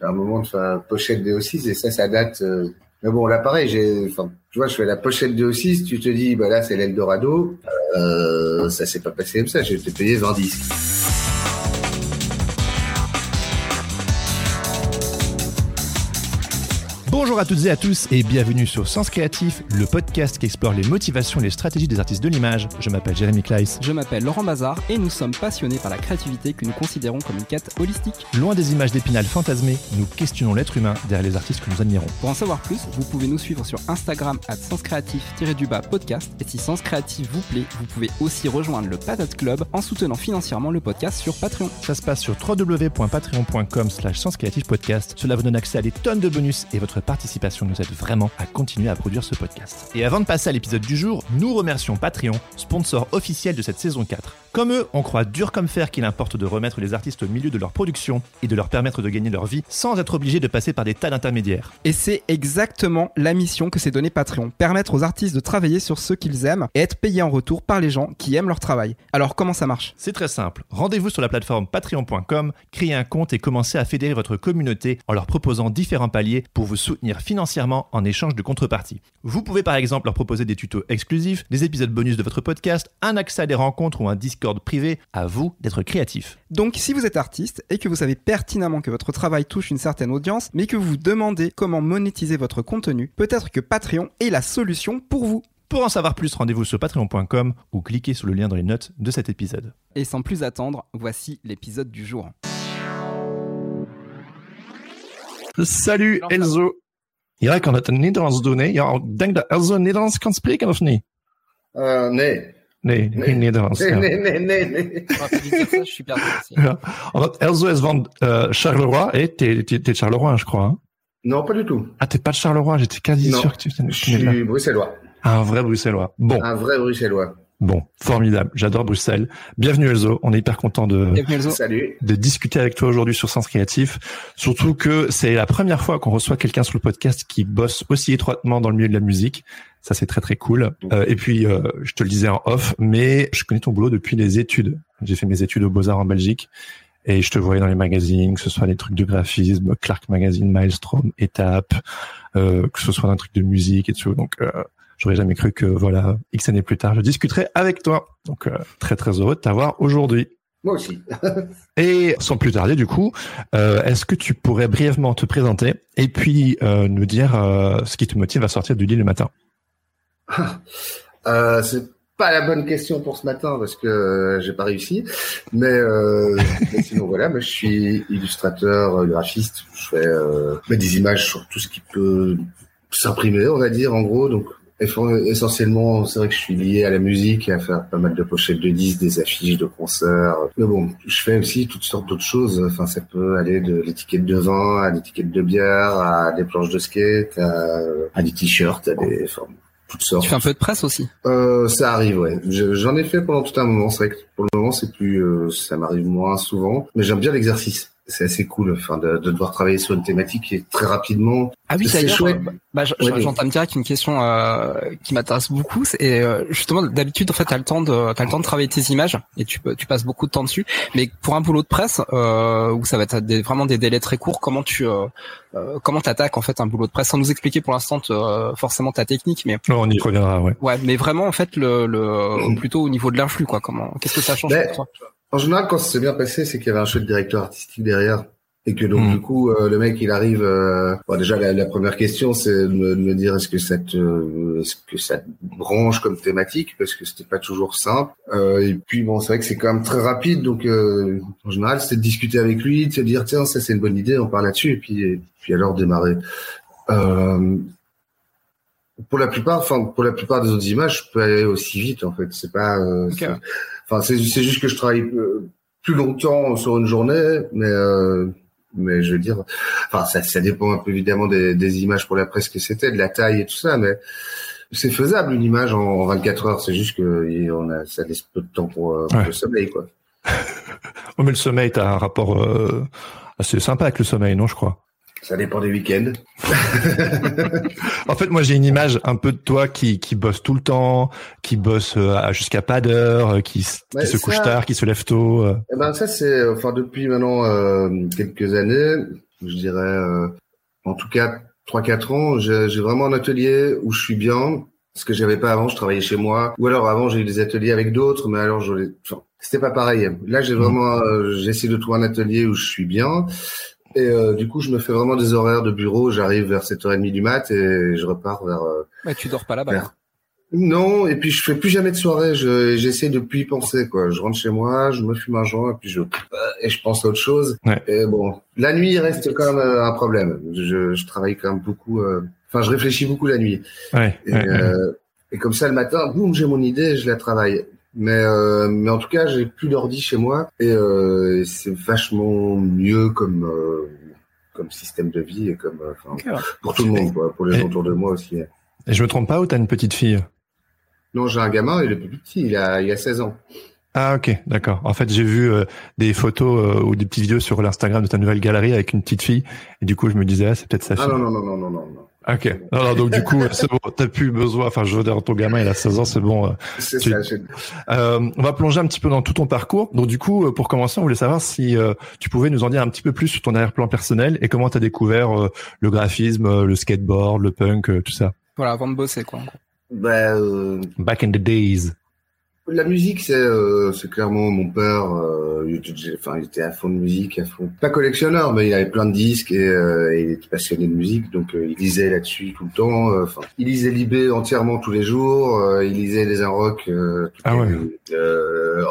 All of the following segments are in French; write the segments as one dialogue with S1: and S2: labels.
S1: À un moment de faire pochette DO6 et ça, ça date... Euh... Mais bon, là, pareil, j'ai, enfin, tu vois, je fais la pochette DO6, tu te dis, bah là, c'est l'Eldorado. Euh, ça s'est pas passé comme ça, j'ai été payé 20 disques.
S2: Bonjour à toutes et à tous et bienvenue sur Sens Créatif, le podcast qui explore les motivations et les stratégies des artistes de l'image. Je m'appelle Jérémy Kleiss.
S3: Je m'appelle Laurent Bazar et nous sommes passionnés par la créativité que nous considérons comme une quête holistique.
S2: Loin des images d'épinal fantasmées, nous questionnons l'être humain derrière les artistes que nous admirons.
S3: Pour en savoir plus, vous pouvez nous suivre sur Instagram à Sens Créatif-du-bas podcast et si Sens Créatif vous plaît, vous pouvez aussi rejoindre le Patate Club en soutenant financièrement le podcast sur Patreon.
S2: Ça se passe sur www.patreon.com slash podcast. Cela vous donne accès à des tonnes de bonus et votre participation nous aide vraiment à continuer à produire ce podcast. Et avant de passer à l'épisode du jour, nous remercions Patreon, sponsor officiel de cette saison 4. Comme eux, on croit dur comme fer qu'il importe de remettre les artistes au milieu de leur production et de leur permettre de gagner leur vie sans être obligés de passer par des tas d'intermédiaires.
S3: Et c'est exactement la mission que s'est donnée Patreon, permettre aux artistes de travailler sur ce qu'ils aiment et être payés en retour par les gens qui aiment leur travail. Alors comment ça marche?
S2: C'est très simple. Rendez-vous sur la plateforme patreon.com, créez un compte et commencez à fédérer votre communauté en leur proposant différents paliers pour vous soutenir financièrement en échange de contrepartie. Vous pouvez par exemple leur proposer des tutos exclusifs, des épisodes bonus de votre podcast, un accès à des rencontres ou un Discord privé, à vous d'être créatif.
S3: Donc si vous êtes artiste et que vous savez pertinemment que votre travail touche une certaine audience, mais que vous vous demandez comment monétiser votre contenu, peut-être que Patreon est la solution pour vous.
S2: Pour en savoir plus, rendez-vous sur patreon.com ou cliquez sur le lien dans les notes de cet épisode.
S3: Et sans plus attendre, voici l'épisode du jour.
S2: Salut Elzo. Ja, kan het een Nederlands doen, hè? Ja, ik denk dat Elzo Nederlands kan spreken, of niet?
S1: Uh, nee.
S2: Nee,
S1: Nee.
S2: Nederlands.
S1: Nee,
S2: ja.
S1: nee, nee, nee, nee.
S3: je suis perdu aussi.
S2: Ja. Omdat Elzo is van euh, Charleroi, hè? T'es, t'es, t'es de Charleroi, je crois. Hein?
S1: Non, pas du tout.
S2: Ah, t'es pas de Charleroi, j'étais quasi
S1: Non.
S2: sûr que tu tu
S1: Je suis bruxellois.
S2: Un vrai bruxellois. Bon,
S1: Un vrai bruxellois.
S2: bon, formidable. J'adore Bruxelles. Bienvenue Elzo, on est hyper content de,
S3: Bienvenue Elzo.
S1: Salut.
S2: de discuter avec toi aujourd'hui sur Sens Créatif. Surtout que c'est la première fois qu'on reçoit quelqu'un sur le podcast qui bosse aussi étroitement dans le milieu de la musique. Ça, c'est très très cool. Euh, et puis, euh, je te le disais en off, mais je connais ton boulot depuis les études. J'ai fait mes études aux Beaux-Arts en Belgique. Et je te voyais dans les magazines, que ce soit les trucs de graphisme, Clark Magazine, Maelstrom, Étape, euh, que ce soit un truc de musique et tout. Donc, euh, j'aurais jamais cru que, voilà, X années plus tard, je discuterais avec toi. Donc, euh, très très heureux de t'avoir aujourd'hui.
S1: Moi aussi.
S2: Et sans plus tarder, du coup, euh, est-ce que tu pourrais brièvement te présenter et puis euh, nous dire euh, ce qui te motive à sortir du lit le matin?
S1: Euh, c'est pas la bonne question pour ce matin parce que euh, j'ai pas réussi. Mais, euh, mais sinon voilà, moi je suis illustrateur, euh, graphiste. Je fais euh, mets des images sur tout ce qui peut s'imprimer, on va dire en gros. Donc essentiellement, c'est vrai que je suis lié à la musique et à faire pas mal de pochettes de disques, des affiches de concerts. Mais bon, je fais aussi toutes sortes d'autres choses. Enfin, ça peut aller de l'étiquette de vin à l'étiquette de bière, à des planches de skate, à, à des t-shirts, à des enfin, toutes sortes.
S3: Tu fais un peu de presse aussi.
S1: Euh, ça arrive, ouais. Je- J'en ai fait pendant tout un moment. C'est vrai que pour le moment, c'est plus, euh, ça m'arrive moins souvent. Mais j'aime bien l'exercice. C'est assez cool, enfin, de, de devoir travailler sur une thématique qui est très rapidement.
S3: Ah oui,
S1: C'est
S3: d'ailleurs,
S1: chouette.
S3: euh, bah, je-
S1: Ouais,
S3: j'entame direct une question euh, qui m'intéresse beaucoup. Et euh, justement, d'habitude, en fait, t'as le temps de, t'as le temps de travailler tes images et tu, peux- tu passes beaucoup de temps dessus. Mais pour un boulot de presse, euh, où ça va être des, vraiment des délais très courts, comment tu, euh, euh, comment t'attaques en fait un boulot de presse? Sans nous expliquer pour l'instant euh, forcément ta technique, mais
S2: Non, On y reviendra, ouais.
S3: ouais, mais vraiment en fait le, le plutôt au niveau de l'influx, quoi. Comment, qu'est-ce que ça change
S1: Ben,
S3: pour toi?
S1: En général, quand ça s'est bien passé, c'est qu'il y avait un chouette directeur artistique derrière. Et que donc,
S2: Mm.
S1: du coup, euh, le mec, il arrive. euh, bon, déjà, la, la première question, c'est de me, de me dire est-ce que ça te, est-ce que ça te branche comme thématique, parce que c'était pas toujours simple. Euh, et puis, bon, c'est vrai que c'est quand même très rapide, donc euh, en général, c'était de discuter avec lui, de se dire tiens, ça c'est une bonne idée, on parle là-dessus, et puis, et puis alors démarrer. Euh, pour la plupart, enfin pour la plupart des autres images, je peux aller aussi vite en fait. C'est pas, euh,
S3: Ok,
S1: c'est-
S3: ouais.
S1: Enfin c'est c'est juste que je travaille euh, plus longtemps sur une journée, mais euh, mais je veux dire, enfin ça, ça dépend un peu évidemment des, des images pour la presse que c'était, de la taille et tout ça, mais c'est faisable une image en 24 heures. C'est juste que on a, ça laisse peu de temps pour, euh, pour le sommeil, quoi.
S2: oh, mais le sommeil, t'as un rapport euh, assez sympa avec le sommeil, non, je crois?
S1: Ça dépend des week-ends.
S2: en fait, moi, j'ai une image un peu de toi qui, qui bosse tout le temps, qui bosse euh, jusqu'à pas d'heure, euh, qui, se couche tard, qui se lève tôt. Euh.
S1: Eh ben ça, c'est enfin depuis maintenant quelques années, je dirais, en tout cas trois quatre ans, j'ai vraiment un atelier où je suis bien. Ce que j'avais pas avant, je travaillais chez moi. Ou alors avant, j'ai eu des ateliers avec d'autres, mais alors je, enfin, c'était pas pareil. Là, j'ai mmh. vraiment, j'essaie de trouver un atelier où je suis bien. Et euh, du coup, je me fais vraiment des horaires de bureau. J'arrive vers 7h30 du mat et je repars vers. Euh,
S3: Mais tu dors pas là-bas.
S1: Non, et puis je fais plus jamais de soirée. J'essaie de plus y penser. Quoi. Je rentre chez moi, je me fume un joint et puis je et je pense à autre chose. Et bon, la nuit il reste quand même euh, un problème. Je, je travaille quand même beaucoup. Euh, enfin, je réfléchis beaucoup la nuit.
S2: Ouais,
S1: et, euh, et comme ça, le matin, boum, j'ai mon idée, je la travaille. Mais, euh, mais en tout cas, j'ai plus d'ordi chez moi et euh, c'est vachement mieux comme euh, comme système de vie et comme euh, pour tout le monde, quoi, pour les gens autour de moi aussi.
S2: Et je me trompe pas ou t'as une petite fille?
S1: Non, j'ai un gamin, il est plus petit, il a il a 16 ans.
S2: Ah ok, d'accord. En fait, j'ai vu euh, des photos ou des petites vidéos sur l'Instagram de ta nouvelle galerie avec une petite fille, et du coup, je me disais, ah, c'est peut-être sa ah, fille.
S1: Ah non non non non non non.
S2: Ok. Alors donc du coup, c'est bon, t'as plus besoin. Enfin, je veux dire, ton gamin, il a 16 ans, c'est bon. Euh,
S1: c'est ça.
S2: Euh, on va plonger un petit peu dans tout ton parcours. Donc du coup, euh, pour commencer, on voulait savoir si euh, tu pouvais nous en dire un petit peu plus sur ton arrière-plan personnel et comment t'as découvert le graphisme, le skateboard, le punk, tout ça.
S3: Voilà, avant de bosser, quoi.
S1: Bah,
S2: Back in the days.
S1: La musique, c'est euh, c'est clairement mon père. Euh, il, était, enfin, il était à fond de musique, à fond. Pas collectionneur, mais il avait plein de disques et, euh, il était passionné de musique, donc euh, il lisait là-dessus tout le temps. Euh, enfin, il lisait Libé entièrement tous les jours. il lisait les un rock
S2: ah ouais.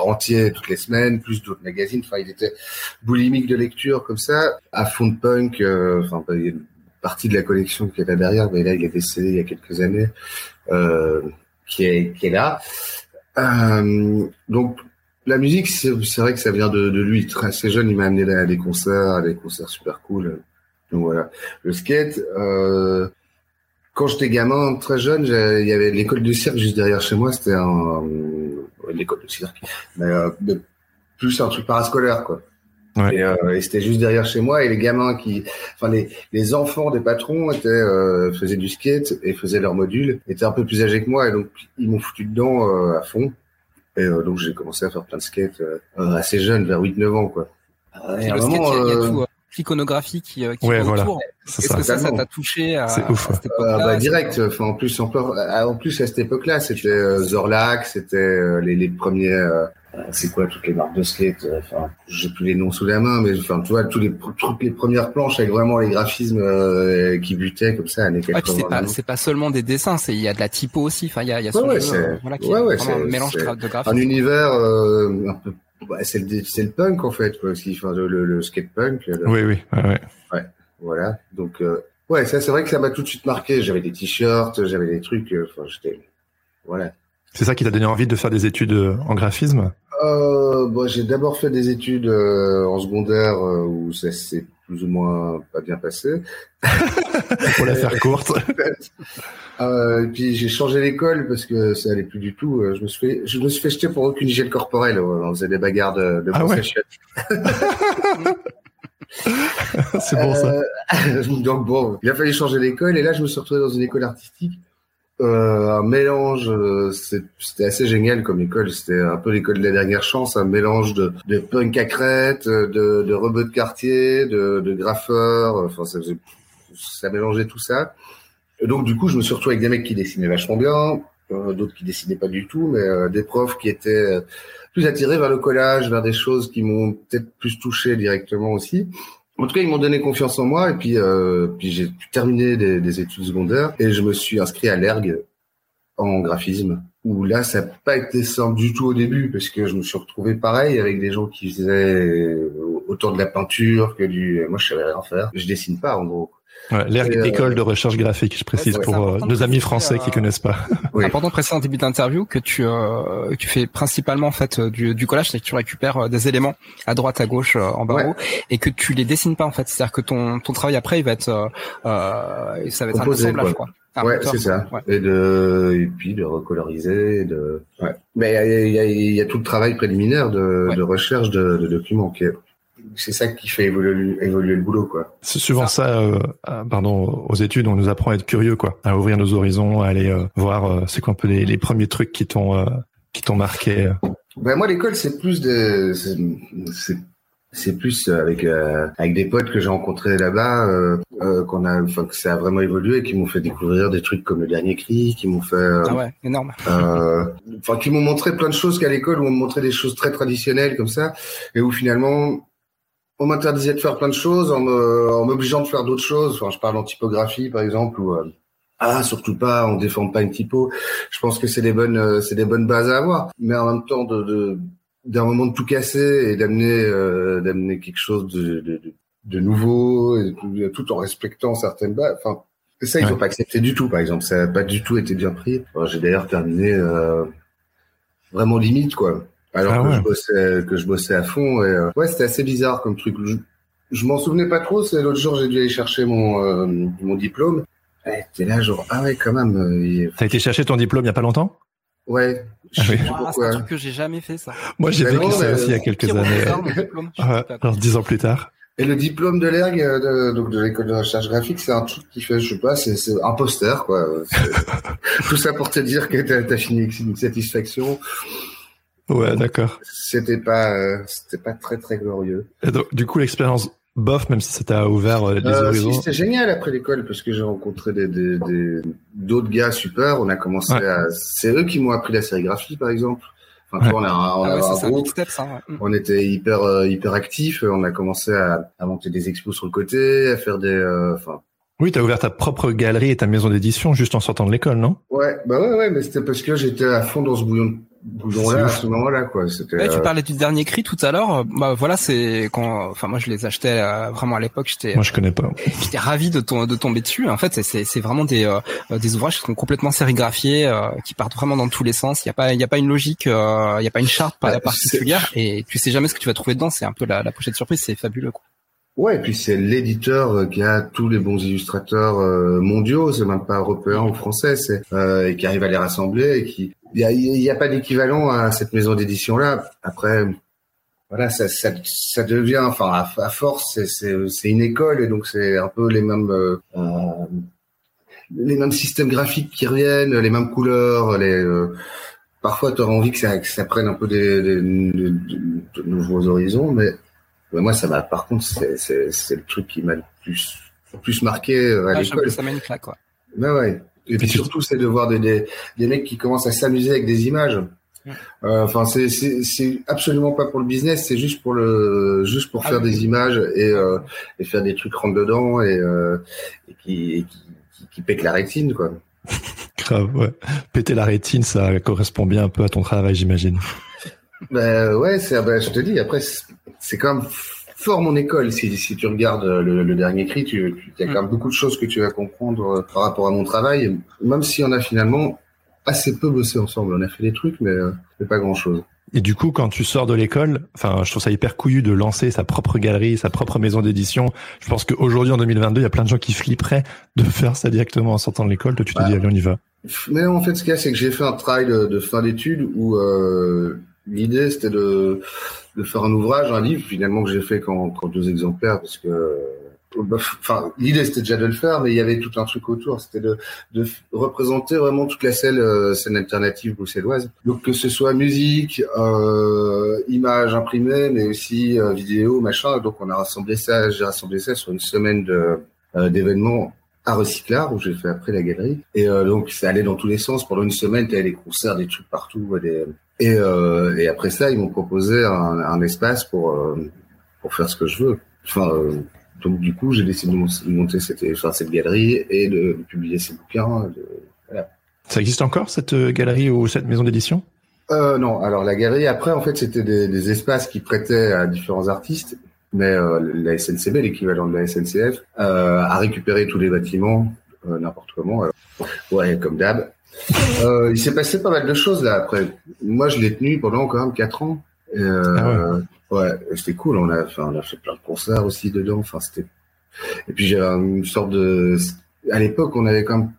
S1: entier toutes les semaines, plus d'autres magazines. Enfin, il était boulimique de lecture comme ça, à fond de punk. Enfin, il y a une partie de la collection qui est là derrière, mais là, il est décédé il y a quelques années, qui est qui est là. Euh, donc la musique, c'est vrai que ça vient de, de lui. Très assez jeune, il m'a amené à des concerts, à des concerts super cool. Donc voilà. Le skate, euh, quand j'étais gamin, très jeune, il y avait l'école de cirque juste derrière chez moi. C'était un, l'école de cirque, mais, euh, plus un truc parascolaire quoi.
S2: Ouais.
S1: Et, euh, et c'était juste derrière chez moi et les gamins qui, enfin les, les enfants des patrons étaient euh, faisaient du skate et faisaient leur module, étaient un peu plus âgés que moi et donc ils m'ont foutu dedans euh, à fond. Et euh, donc j'ai commencé à faire plein de skate assez jeune, vers 8-9 ans quoi.
S3: Et le skate, il y, a tout l'iconographie qui, qui
S2: ouais, voilà.
S3: Est-ce que ça, ça t'a touché à,
S2: à cette
S1: époque-là bah, Direct. Enfin, en plus, encore, en plus à cette époque-là, c'était Zorlak, c'était les, les premiers euh, c'est quoi toutes les marques de skate euh, enfin j'ai plus les noms sous la main mais enfin tu vois tous les toutes les premières planches avec vraiment les graphismes euh, qui butaient comme ça années 80
S3: c'est pas c'est pas seulement des dessins c'est il y a de la typo aussi enfin il y a il y a
S1: ouais, ouais, c'est
S3: voilà,
S1: ouais, ouais,
S3: un mélange de graphisme.
S1: un univers un peu bah, c'est le c'est le punk en fait quoi aussi enfin le, le, skate punk
S2: oui oui ouais,
S1: ouais. voilà donc ouais ça c'est vrai que ça m'a tout de suite marqué. J'avais des t-shirts j'avais des trucs enfin j'étais voilà.
S2: C'est ça qui t'a donné envie de faire des études en graphisme?
S1: Euh, bon, j'ai d'abord fait des études euh, en secondaire euh, où ça s'est plus ou moins pas bien passé.
S2: Pour la faire courte.
S1: euh, et puis j'ai changé l'école parce que ça allait plus du tout. Je me suis fait, je me suis fait jeter pour aucune hygiène corporelle. On faisait des bagarres de, de
S2: ah ouais. C'est bon ça.
S1: Euh, donc bon, il a fallu changer l'école et là je me suis retrouvé dans une école artistique euh, un mélange, euh, c'était assez génial comme école. C'était un peu l'école de la dernière chance, un mélange de, de punk à crête, de, de de quartier, de, de graffeurs. Enfin, ça, faisait, ça mélangeait tout ça. Et donc, du coup, je me suis retrouvé avec des mecs qui dessinaient vachement bien, euh, d'autres qui dessinaient pas du tout, mais euh, des profs qui étaient plus attirés vers le collage, vers des choses qui m'ont peut-être plus touché directement aussi. En tout cas, ils m'ont donné confiance en moi et puis, euh, puis j'ai terminé des, des, études secondaires et je me suis inscrit à l'ERG en graphisme. Où là, ça n'a pas été simple du tout au début parce que je me suis retrouvé pareil avec des gens qui faisaient autant de la peinture que du. Moi, je savais rien faire. Je dessine pas en gros.
S2: Ouais, l'école de recherche graphique, je précise pour nos amis français qui connaissent pas.
S3: Oui. Important de préciser en début d'interview que tu tu fais principalement en fait du, du collage, c'est que tu récupères des éléments à droite, à gauche, en bas, haut, et que tu les dessines pas en fait. C'est-à-dire que ton ton travail après, il va être euh, ça va être
S1: Composé,
S3: un assemblage
S1: quoi.
S3: quoi.
S1: Ouais, c'est ça.
S3: ouais.
S1: Et de et puis de recoloriser, de. Ouais. Mais il y a, il y, a, il y a tout le travail préliminaire de,
S3: Ouais.
S1: de recherche de, de documents qui est. C'est ça qui fait évoluer, évoluer le boulot, quoi.
S2: C'est souvent ça, euh, euh, pardon, aux études, on nous apprend à être curieux, quoi, à ouvrir nos horizons, à aller euh, voir, euh, c'est quoi un peu les, les premiers trucs qui t'ont euh, qui t'ont marqué. euh.
S1: Ben moi, l'école, c'est plus des, c'est- c'est plus avec euh, avec des potes que j'ai rencontrés là-bas euh, euh, qu'on a, enfin que ça a vraiment évolué, qui m'ont fait découvrir des trucs comme le dernier cri, qui m'ont fait, euh,
S3: Ah ouais, énorme.
S1: euh, enfin qui m'ont montré plein de choses qu'à l'école où on me montrait des choses très traditionnelles comme ça, et où finalement on m'interdisait de faire plein de choses en m'obligeant de faire d'autres choses. Enfin, je parle en typographie par exemple ou euh, ah surtout pas, on déforme pas une typo. Je pense que c'est des bonnes, euh, c'est des bonnes bases à avoir, mais en même temps de, de d'un moment de tout casser et d'amener euh, d'amener quelque chose de, de, de, nouveau, et tout, tout en respectant certaines bases. Enfin, ça ils
S2: Ouais.
S1: ont pas accepté du tout, par exemple. Ça n'a pas du tout été bien pris. J'ai d'ailleurs terminé euh, vraiment limite quoi. Alors
S2: Ah
S1: que
S2: ouais.
S1: je bossais que je bossais à fond et euh, ouais c'était assez bizarre comme truc. Je, je m'en souvenais pas trop. C'est l'autre jour j'ai dû aller chercher mon euh, mon diplôme. Ouais, t'es là genre ah ouais quand même. euh,
S2: T'as été chercher ton diplôme il y a pas longtemps?
S1: Ouais. Je
S2: Ah
S1: sais
S2: oui.
S3: Ah, c'est
S1: pourquoi.
S3: un truc que j'ai jamais fait ça.
S2: Moi, j'ai
S1: Ben
S2: vécu ça aussi il y a quelques années.
S3: diplôme,
S2: Ouais, alors dix ans plus tard.
S1: Et le diplôme de l'ERG, euh, de, donc de l'école de recherche graphique, c'est un truc qui fait, je sais pas, c'est c'est un poster, quoi. Tout ça pour te dire que t'as as fini avec une satisfaction.
S2: Ouais, d'accord.
S1: C'était pas, euh, c'était pas très très glorieux.
S2: Et donc, du coup, l'expérience bof, même si ça t'a ouvert euh, les
S1: Euh,
S2: horizons.
S1: si, c'était génial après l'école parce que j'ai rencontré des des- des- d'autres gars super. On a commencé
S2: Ouais.
S1: à, c'est eux qui m'ont appris la sérigraphie, par exemple. Enfin, tu
S2: Ouais.
S1: vois, on a, on
S3: Ah
S1: a
S3: ouais,
S1: un
S3: ça, c'est un
S1: groupe.
S3: big step, ça. ouais. Mm.
S1: On était hyper euh, hyper actifs. On a commencé à, à monter des expos sur le côté, à faire des, euh, enfin,
S2: Oui, t'as ouvert ta propre galerie et ta maison d'édition juste en sortant de l'école, non?
S1: Ouais, bah ouais, ouais, mais c'était parce que j'étais à fond dans ce bouillon, bouillon-là
S2: C'est
S1: à
S2: ouf.
S1: ce moment-là, quoi. C'était.
S3: Ouais, tu
S1: euh,
S3: parlais du dernier cri tout à l'heure. Bah voilà, c'est quand, enfin moi je les achetais euh, vraiment à l'époque. J'étais,
S2: Moi, je connais pas.
S3: j'étais ravi de, tom- de tomber dessus. En fait, c'est- vraiment des euh, des ouvrages qui sont complètement sérigraphiés, euh, qui partent vraiment dans tous les sens. Il y a pas il y a pas une logique, euh, il y a pas une charte
S1: Ouais,
S3: particulière et tu sais jamais ce que tu vas trouver dedans. C'est un peu la, la pochette surprise. C'est fabuleux. Quoi.
S1: Ouais, et puis c'est l'éditeur euh, qui a tous les bons illustrateurs euh, mondiaux, c'est même pas européen ou français, c'est euh, et qui arrive à les rassembler et qui il y a, y a pas d'équivalent à cette maison d'édition là. Après voilà, ça, ça, ça devient, enfin, à, force, c'est- une école et donc c'est un peu les mêmes, euh, euh, les mêmes systèmes graphiques qui reviennent, les mêmes couleurs, les. euh, parfois, tu auras envie que ça, que ça prenne un peu de nouveaux horizons, mais, mais moi, ça m'a. Par contre, c'est c'est c'est le truc qui m'a le plus le plus marqué euh, à
S3: j'avoue,
S1: l'école.
S3: ça met une claque. Quoi.
S1: Ben ouais. Et puis surtout, c'est de voir des, des, des mecs qui commencent à s'amuser avec des images.
S3: Ouais.
S1: Euh, Enfin, c'est c'est c'est absolument pas pour le business, c'est juste pour le juste pour
S3: Ah
S1: faire
S3: oui.
S1: des images et euh, et faire des trucs rentre dedans et, euh, et qui, et qui qui qui pètent la rétine quoi.
S2: Grave, ouais. Péter la rétine, ça correspond bien un peu à ton travail, j'imagine.
S1: Ben ouais, c'est ben, je te dis après c'est quand même fort mon école si si tu regardes le, le dernier cri, il y a quand même beaucoup de choses que tu vas comprendre euh, par rapport à mon travail, même si on a finalement assez peu bossé ensemble. On a fait des trucs, mais, euh, mais pas grand chose.
S2: Et du coup, quand tu sors de l'école, enfin, je trouve ça hyper couillu de lancer sa propre galerie, sa propre maison d'édition. Je pense qu'aujourd'hui, en 2022, il y a plein de gens qui flipperaient de faire ça directement en sortant de l'école. Toi, tu te
S1: Ouais.
S2: dis, allez, on y va.
S1: Mais en fait, ce qu'il y a, c'est que j'ai fait un travail de, de fin d'études où euh, l'idée c'était de, de faire un ouvrage, un livre, finalement que j'ai fait qu'en qu'en deux exemplaires, parce que, euh, bah, enfin, l'idée c'était déjà de le faire, mais il y avait tout un truc autour, c'était de, de représenter vraiment toute la scène, euh, scène alternative bruxelloise. Donc que ce soit musique, euh, images imprimées, mais aussi euh, vidéo, machin. Donc on a rassemblé ça, j'ai rassemblé ça sur une semaine de euh, d'événements à Recyclard où j'ai fait après la galerie et euh, donc ça allait dans tous les sens pendant une semaine t'avais des concerts des trucs partout des... et euh, et après ça ils m'ont proposé un, un espace pour euh, pour faire ce que je veux enfin euh, donc du coup j'ai décidé de mon- de monter cette enfin, cette galerie et de, publier ces bouquins de...
S2: Ça existe encore, cette euh, galerie ou cette maison d'édition?
S1: Euh, non, alors la galerie après en fait c'était des, des espaces qui prêtaient à différents artistes, mais euh, la SNCB, l'équivalent de la SNCF, euh, a récupéré tous les bâtiments euh, n'importe comment. Ouais, comme d'hab. Euh, il s'est passé pas mal de choses là après. Moi, je l'ai tenu pendant quand même quatre ans. Euh, ah ouais, ouais c'était cool. On a, enfin, on a fait plein de concerts aussi dedans. Enfin, c'était. Et puis j'ai une sorte de. À l'époque, on avait quand même.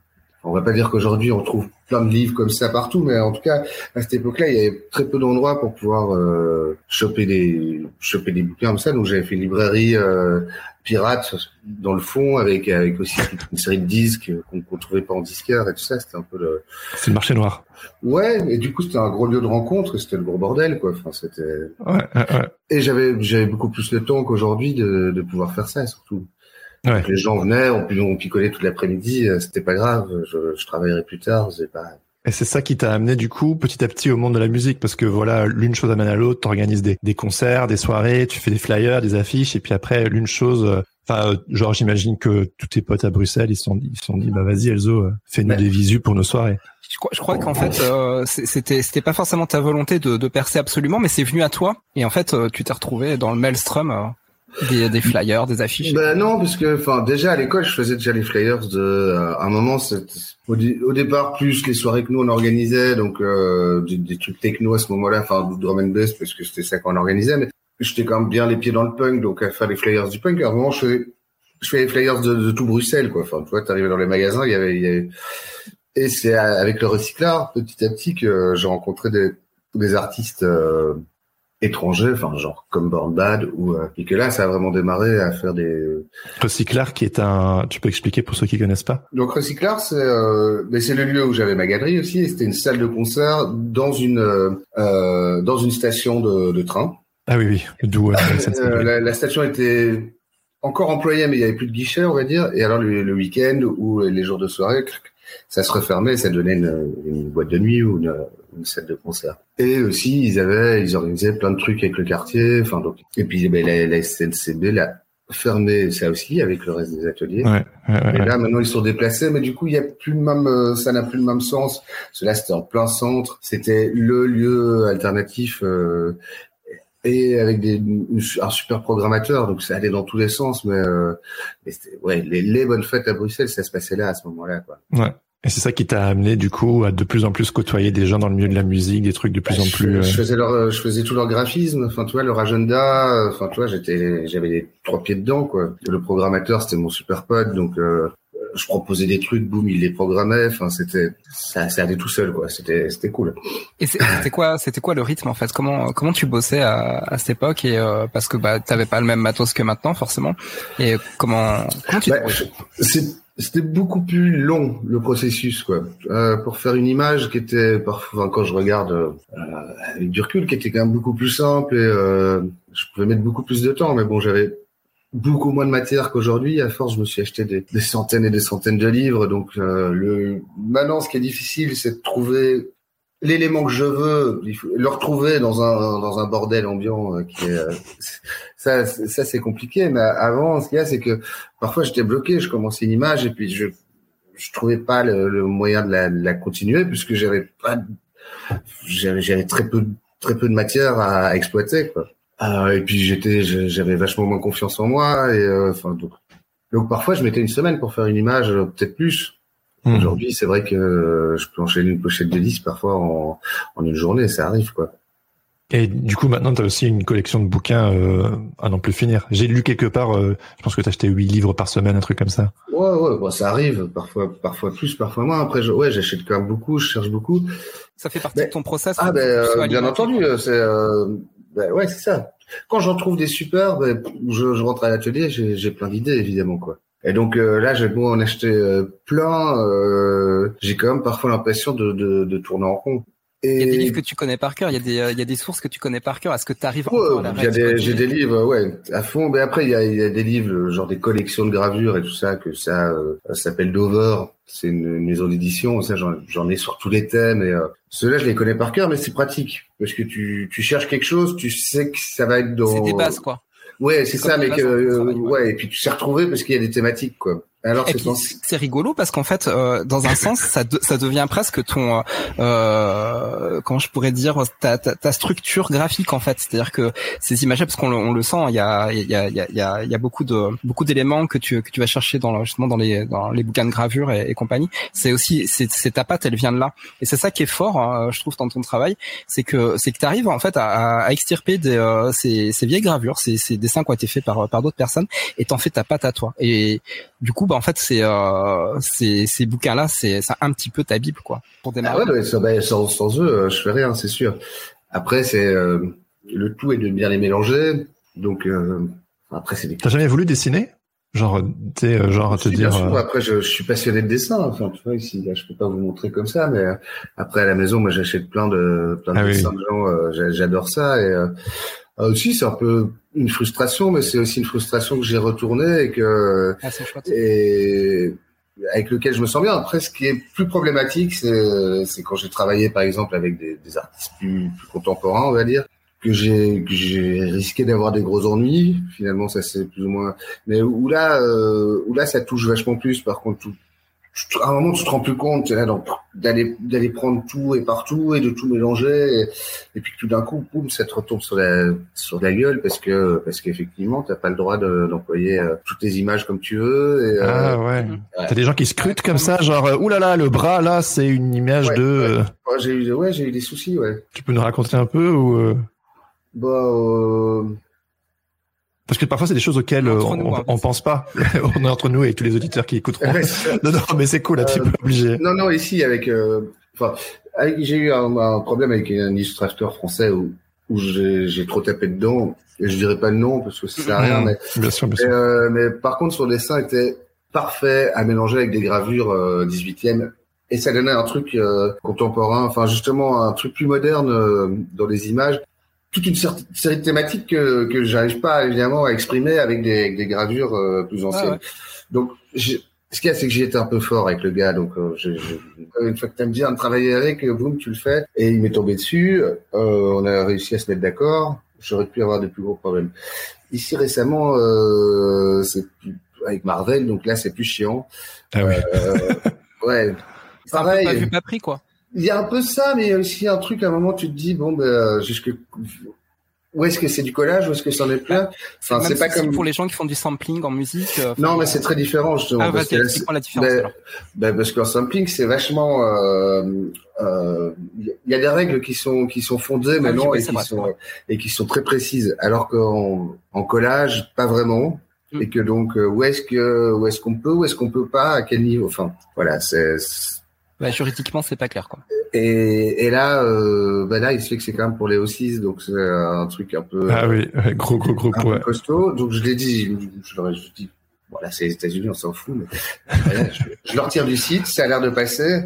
S1: On va pas dire qu'aujourd'hui on trouve plein de livres comme ça partout, mais en tout cas à cette époque-là, il y avait très peu d'endroits pour pouvoir euh, choper des choper des bouquins comme ça. Donc j'avais fait une librairie pirate dans le fond avec avec aussi une série de disques qu'on ne trouvait pas en disquaire et tout ça. C'était un peu le.
S2: C'est le marché noir.
S1: Ouais, et du coup c'était un gros lieu de rencontre. C'était le gros bordel quoi. Enfin c'était. Ouais, ouais, Et j'avais j'avais beaucoup plus de temps qu'aujourd'hui de de pouvoir faire ça surtout. Ouais. Les gens venaient, on, on picolait toute l'après-midi, euh, c'était pas grave. Je, je travaillerai plus tard, c'est pas.
S2: Et c'est ça qui t'a amené du coup petit à petit au monde de la musique parce que voilà l'une chose amène à l'autre, t'organises des, des concerts, des soirées, tu fais des flyers, des affiches et puis après l'une chose, euh, enfin euh, genre j'imagine que tous tes potes à Bruxelles ils se sont ils sont dit bah vas-y Elzo fais-nous des visus pour nos soirées.
S3: Je crois, je crois qu'en fait euh, c'était c'était pas forcément ta volonté de, de percer absolument mais c'est venu à toi et en fait tu t'es retrouvé dans le maelstrom des, des, flyers, des affiches
S1: Ben non, parce que enfin déjà à l'école, je faisais déjà les flyers de euh, à un moment au, au, départ plus les soirées que nous on organisait, donc euh, des, des, trucs techno à ce moment-là, enfin du drum and bass parce que c'était ça qu'on organisait, mais j'étais quand même bien les pieds dans le punk, donc à faire les flyers du punk. À un moment, je faisais je fais les flyers de, de, tout Bruxelles, quoi. Enfin, tu vois, t'arrivais dans les magasins, il y avait, y avait... et c'est avec le recyclard petit à petit que j'ai rencontré des des artistes euh, étrangers, enfin genre comme Born Bad ou euh, et que là ça a vraiment démarré à faire des
S2: Recyclar qui est un tu peux expliquer pour ceux qui connaissent pas?
S1: Donc Recyclar c'est euh, mais c'est le lieu où j'avais ma galerie aussi et c'était une salle de concert dans une euh, dans une station de, de train.
S2: Ah oui oui, d'où euh,
S1: la, la, station était encore employée mais il y avait plus de guichet on va dire et alors le, le week-end ou les jours de soirée ça se refermait, ça donnait une, une boîte de nuit ou une, une, salle de concert. Et aussi, ils avaient, ils organisaient plein de trucs avec le quartier. Enfin, donc, et puis ben, la, la SNCB l'a fermé ça aussi avec le reste des ateliers. Ouais, ouais, et là, maintenant, ils sont déplacés, mais du coup, il y a plus le même, ça n'a plus le même sens. Cela, c'était en plein centre. C'était le lieu alternatif. Euh, et avec des, un super programmateur, donc ça allait dans tous les sens, mais, euh, mais ouais, les, les, bonnes fêtes à Bruxelles, ça se passait là à ce moment-là, quoi.
S2: Ouais. Et c'est ça qui t'a amené du coup à de plus en plus côtoyer des gens dans le milieu de la musique, des trucs de plus
S1: bah,
S2: en plus.
S1: Je, faisais leur, je faisais tout leur graphisme, enfin tu vois leur agenda, enfin tu vois j'étais, j'avais les trois pieds dedans quoi. Le programmateur c'était mon super pote, donc euh, je proposais des trucs, boum il les programmait, enfin c'était, ça, ça allait tout seul quoi. C'était, c'était cool.
S3: Et c'était quoi, c'était quoi le rythme en fait? Comment, comment tu bossais à, à cette époque? Et euh, parce que bah t'avais pas le même matos que maintenant forcément. Et comment, comment tu
S1: bah, c'était beaucoup plus long le processus quoi. Euh, pour faire une image qui était parfois quand je regarde euh, avec du recul qui était quand même beaucoup plus simple et euh, je pouvais mettre beaucoup plus de temps mais bon j'avais beaucoup moins de matière qu'aujourd'hui à force je me suis acheté des, des, centaines et des centaines de livres donc euh, le maintenant ce qui est difficile c'est de trouver l'élément que je veux, le retrouver dans un dans un bordel ambiant euh, qui est euh, ça ça c'est compliqué. Mais avant, ce qu'il y a, c'est que parfois j'étais bloqué. Je commençais une image et puis je je trouvais pas le, le moyen de la, de la, continuer puisque j'avais pas j'avais très peu très peu de matière à, exploiter quoi. Euh, et puis j'étais j'avais vachement moins confiance en moi et euh, enfin donc donc parfois je mettais une semaine pour faire une image peut-être plus Mmh. Aujourd'hui, c'est vrai que je peux enchaîner une pochette de disques parfois en, en, une journée, ça arrive quoi.
S2: Et du coup, maintenant, tu as aussi une collection de bouquins euh, à non plus finir. J'ai lu quelque part, euh, je pense que tu acheté huit livres par semaine, un truc comme ça.
S1: Ouais, ouais, bon, ça arrive, parfois, parfois plus, parfois moins. Après, je, ouais, j'achète quand même beaucoup, je cherche beaucoup.
S3: Ça fait partie de ton process.
S1: Ah ben, euh, bien entendu, c'est, euh, ben, ouais, c'est ça. Quand j'en trouve des super, ben, je, je rentre à l'atelier, j'ai plein d'idées, évidemment, quoi. Et donc euh, là, j'ai beau en acheter euh, plein, euh, j'ai quand même parfois l'impression de, de, de, tourner en rond.
S3: Et... Il y a des livres que tu connais par cœur, il y a des, il y a des sources que tu connais par cœur. Est-ce que tu arrives
S1: ouais, à J'ai des, j'ai des livres, ouais, à fond. Mais après, il y a, il y a des livres, genre des collections de gravures et tout ça, que ça, ça s'appelle Dover. C'est une, maison d'édition. Ça, j'en ai sur tous les thèmes. Et euh, ceux-là, je les connais par cœur, mais c'est pratique parce que tu, tu cherches quelque chose, tu sais que ça va être dans.
S3: C'est des bases, quoi.
S1: Ouais, c'est ça, mais que, euh, ouais, et puis tu sais retrouver parce qu'il y a des thématiques, quoi. Alors,
S3: c'est rigolo parce qu'en fait, euh, dans un sens, ça, ça devient presque ton, euh, comment je pourrais dire, ta, ta, ta structure graphique en fait. C'est-à-dire que ces images, parce qu'on le, on le sent, il y a, il y a, il y a, il y a beaucoup de, beaucoup d'éléments que tu, que tu vas chercher dans justement dans les, dans les bouquins de gravure et, compagnie. C'est aussi, c'est, ta patte, elle vient de là. Et c'est ça qui est fort, hein, je trouve, dans ton travail, c'est que, c'est que tu arrives en fait à, à extirper des, euh, ces, ces vieilles gravures, ces, ces dessins qui ont été faits par, par d'autres personnes, et t'en fais ta patte à toi. Et du coup, bah en fait, c'est euh, ces bouquins-là, c'est ça un petit peu ta bible, quoi.
S1: Pour démarrer. Ah ouais, bah, sans, sans, eux, euh, je fais rien, c'est sûr. Après, c'est euh, le tout est de bien les mélanger. Donc euh, après, c'est.
S2: T'as jamais voulu dessiner? Genre, tu sais, genre te dire.
S1: Après, je, je, suis passionné de dessin. Enfin, tu vois ici, là, je peux pas vous montrer comme ça, mais après à la maison, moi, j'achète plein de plein de ah dessins de gens. J'adore ça et euh, aussi, c'est un peu une frustration, mais c'est aussi une frustration que j'ai retournée et que ah, et avec lequel je me sens bien. Après, ce qui est plus problématique, c'est quand j'ai travaillé, par exemple, avec des, des artistes plus, plus, contemporains, on va dire, que j'ai j'ai risqué d'avoir des gros ennuis. Finalement, ça c'est plus ou moins. Mais où là, euh, où là, ça touche vachement plus. Par contre, tout, à un moment, tu te rends plus compte d'aller d'aller prendre tout et partout et de tout mélanger et, puis tout d'un coup, boum, ça te retombe sur la sur la gueule parce que parce qu'effectivement, t'as pas le droit d'employer euh, toutes tes images comme tu veux.
S2: Et, euh, ah ouais. ouais. T'as des gens qui scrutent comme ça, genre euh, oulala, là là, le bras là, c'est une image de.
S1: Ouais, j'ai eu ouais, j'ai eu des soucis, ouais.
S2: Tu peux nous raconter un peu ou
S1: Bah.
S2: Parce que parfois c'est des choses auxquelles on, on, pense pas. on est entre nous et tous les auditeurs qui écouteront. non, non, mais c'est cool, là, tu euh, peux obligé.
S1: Non, non, ici avec, euh, enfin, j'ai eu un, problème avec un illustrateur français où, où j'ai trop tapé dedans. Et je dirais pas le nom parce que ça sert à rien, mmh. mais,
S2: bien sûr, bien sûr.
S1: Euh, mais par contre, son dessin était parfait à mélanger avec des gravures 18e et ça donnait un truc contemporain, enfin justement un truc plus moderne dans les images toute une série de thématiques que, que j'arrive pas évidemment à exprimer avec des, des gravures euh, plus ah anciennes. Donc, ce qu'il y a, c'est que j'ai été un peu fort avec le gars. Donc, euh, je, une fois que tu aimes bien travailler avec, euh, boum, tu le fais. Et il m'est tombé dessus. Euh, on a réussi à se mettre d'accord. J'aurais pu avoir de plus gros problèmes. Ici récemment, c'est avec Marvel, donc là c'est plus chiant.
S2: Ah ouais.
S1: ouais.
S3: Pareil. Pas vu pas pris quoi.
S1: Il y a un peu ça, mais il y a aussi un truc, à un moment, tu te dis, bon, ben, jusque, où est-ce que c'est du collage, où est-ce que c'en est plein?
S3: Enfin, c'est pas comme pour les gens qui font du sampling en musique.
S1: Euh, non, mais c'est très différent justement.
S3: Ah, parce que la différence ben,
S1: ben, parce qu'en sampling, c'est vachement. Euh, euh, il euh, y a des règles qui sont qui sont fondées ah maintenant et, qui sont, et qui sont très précises, alors qu'en en collage, pas vraiment. Mm. Et que donc, où est-ce que où est-ce qu'on peut, où est-ce qu'on peut pas, à quel niveau? Enfin, voilà, c'est
S3: bah, juridiquement, c'est pas clair, quoi.
S1: Et, et là, euh, bah là, il se fait que c'est quand même pour les O6, donc c'est un truc un peu.
S2: Ah oui, gros, gros, gros,
S1: un costaud. Donc je l'ai dit, je leur ai dit, voilà, c'est les États-Unis, on s'en fout, mais je, je, leur tire du site, ça a l'air de passer.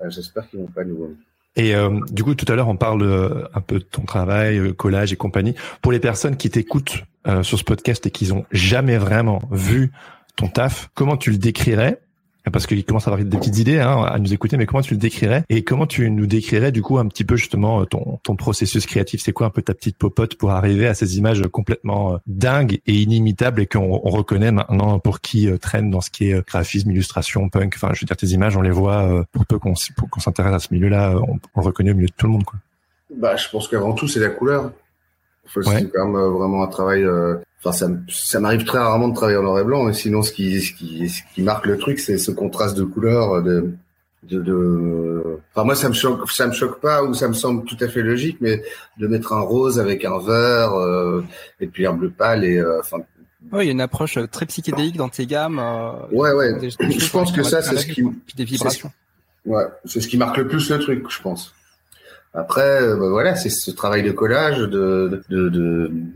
S1: Euh, j'espère qu'ils vont pas nous.
S2: Et euh, du coup, tout à l'heure, on parle euh, un peu de ton travail, euh, collage et compagnie. Pour les personnes qui t'écoutent sur ce podcast et qui n'ont jamais vraiment vu ton taf, comment tu le décrirais parce qu'il commence à avoir des petites idées hein, à nous écouter, mais comment tu le décrirais et comment tu nous décrirais du coup un petit peu justement ton, ton processus créatif? C'est quoi un peu ta petite popote pour arriver à ces images complètement euh, dingues et inimitables et qu'on on reconnaît maintenant pour qui euh, traîne dans ce qui est euh, graphisme, illustration, punk? Enfin, je veux dire, tes images, on les voit pour peu qu'on qu'on s'intéresse à ce milieu-là, on, on, le reconnaît au milieu de tout le monde. Quoi.
S1: Bah, je pense qu'avant tout, c'est la couleur. C'est quand même vraiment un travail ça, ça m'arrive très rarement de travailler en noir et blanc, mais sinon, ce qui, ce qui, ce qui marque le truc, c'est ce contraste de couleurs, de, de, de, enfin moi ça me choque, ça me choque pas ou ça me semble tout à fait logique, mais de mettre un rose avec un vert euh, et puis un bleu pâle et euh, enfin.
S3: Oui, il y a une approche très psychédélique dans tes gammes. Euh,
S1: ouais, ouais. je pense que ça, c'est ce qui,
S3: des vibrations.
S1: Ouais, c'est ce qui marque le plus le truc, je pense. Après, euh, bah voilà, c'est ce travail de collage, de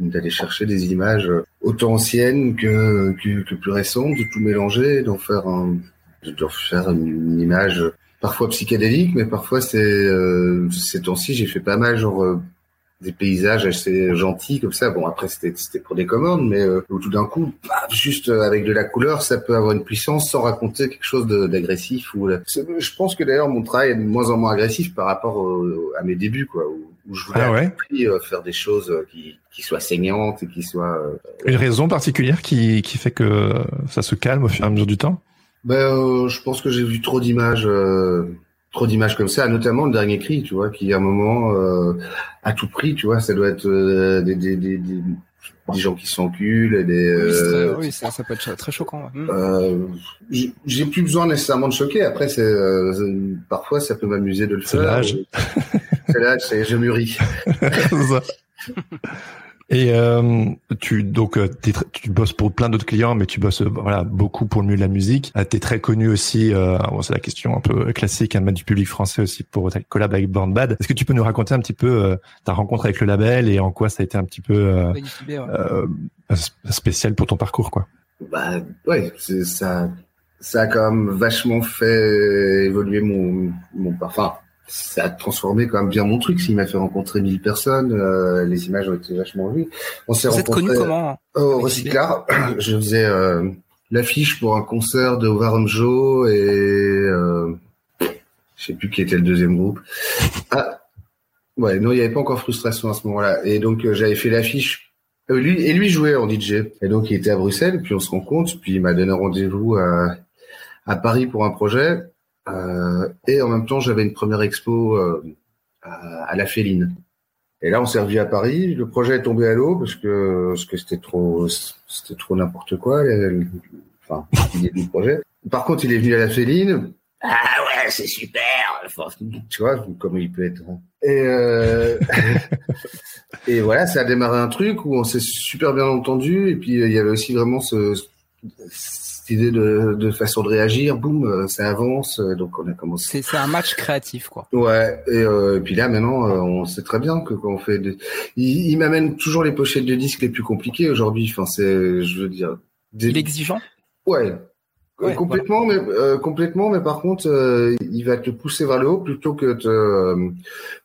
S1: d'aller chercher des images autant anciennes que, que, plus récentes, de tout mélanger, d'en faire un, de faire une, image parfois psychédélique, mais parfois c'est euh, ces temps-ci j'ai fait pas mal genre euh, des paysages assez gentils comme ça. Bon, après c'était c'était pour des commandes, mais euh, tout d'un coup, juste euh, avec de la couleur, ça peut avoir une puissance sans raconter quelque chose d'agressif. Ou je pense que d'ailleurs mon travail est de moins en moins agressif par rapport à mes débuts, quoi. Où, je voulais ah euh, faire des choses qui, qui soient saignantes et qui soient.
S2: Une raison particulière qui qui fait que ça se calme au fur et à mesure du temps?
S1: Ben, je pense que j'ai vu trop d'images, trop d'images comme ça, notamment le dernier cri, tu vois, qui à un moment, à tout prix, tu vois, ça doit être des, des, des, des gens qui s'enculent, des.
S3: Euh, oui, ça, ça, peut être très choquant. Hmm.
S1: Euh, j'ai plus besoin nécessairement de choquer. Après, c'est euh, parfois ça peut m'amuser de le faire. C'est l'âge, c'est je mûris.
S2: Et euh, tu donc euh, tu bosses pour plein d'autres clients, mais tu bosses voilà beaucoup pour le milieu de la musique. Euh, tu es très connu aussi. Euh, bon, c'est la question un peu classique, hein, du public français aussi pour ta collab avec Born Bad. Est-ce que tu peux nous raconter un petit peu euh, ta rencontre avec le label et en quoi ça a été un petit peu euh, spécial pour ton parcours, quoi?
S1: Bah ouais, ça ça a quand même vachement fait évoluer mon mon parfum ça a transformé quand même bien mon truc. S'il m'a fait rencontrer 1000 personnes, euh, les images ont été vachement vues.
S3: On s'est rencontrés connu comment
S1: au recyclard. Je faisais euh, l'affiche pour un concert de Joe et euh, je sais plus qui était le deuxième groupe. Ah ouais, non, il y avait pas encore frustration à ce moment-là. Et donc euh, j'avais fait l'affiche. Euh, lui et lui jouait en DJ. Et donc il était à Bruxelles, puis on se rencontre, puis il m'a donné rendez-vous à, à Paris pour un projet. Euh, et en même temps, j'avais une première expo euh, à, la Féline. Et là, on s'est revu à Paris. Le projet est tombé à l'eau parce que parce que c'était trop c'était trop n'importe quoi. Enfin, l'idée du projet. Par contre, il est venu à la Féline. Ah ouais, c'est super. tu vois, comme il peut être. Et euh... et voilà, ça a démarré un truc où on s'est super bien entendu. Et puis il y avait aussi vraiment ce idée de, de, façon de réagir, boum, euh, ça avance. Euh, donc on a commencé.
S3: C'est un match créatif, quoi.
S1: Ouais. Et, euh, puis là, maintenant, euh, on sait très bien que quand on fait, des... il, il m'amène toujours les pochettes de disques les plus compliquées aujourd'hui. Enfin, c'est, je veux dire.
S3: Des... Il est exigeant.
S1: Ouais. complètement, mais complètement, mais par contre, il va te pousser vers le haut plutôt que te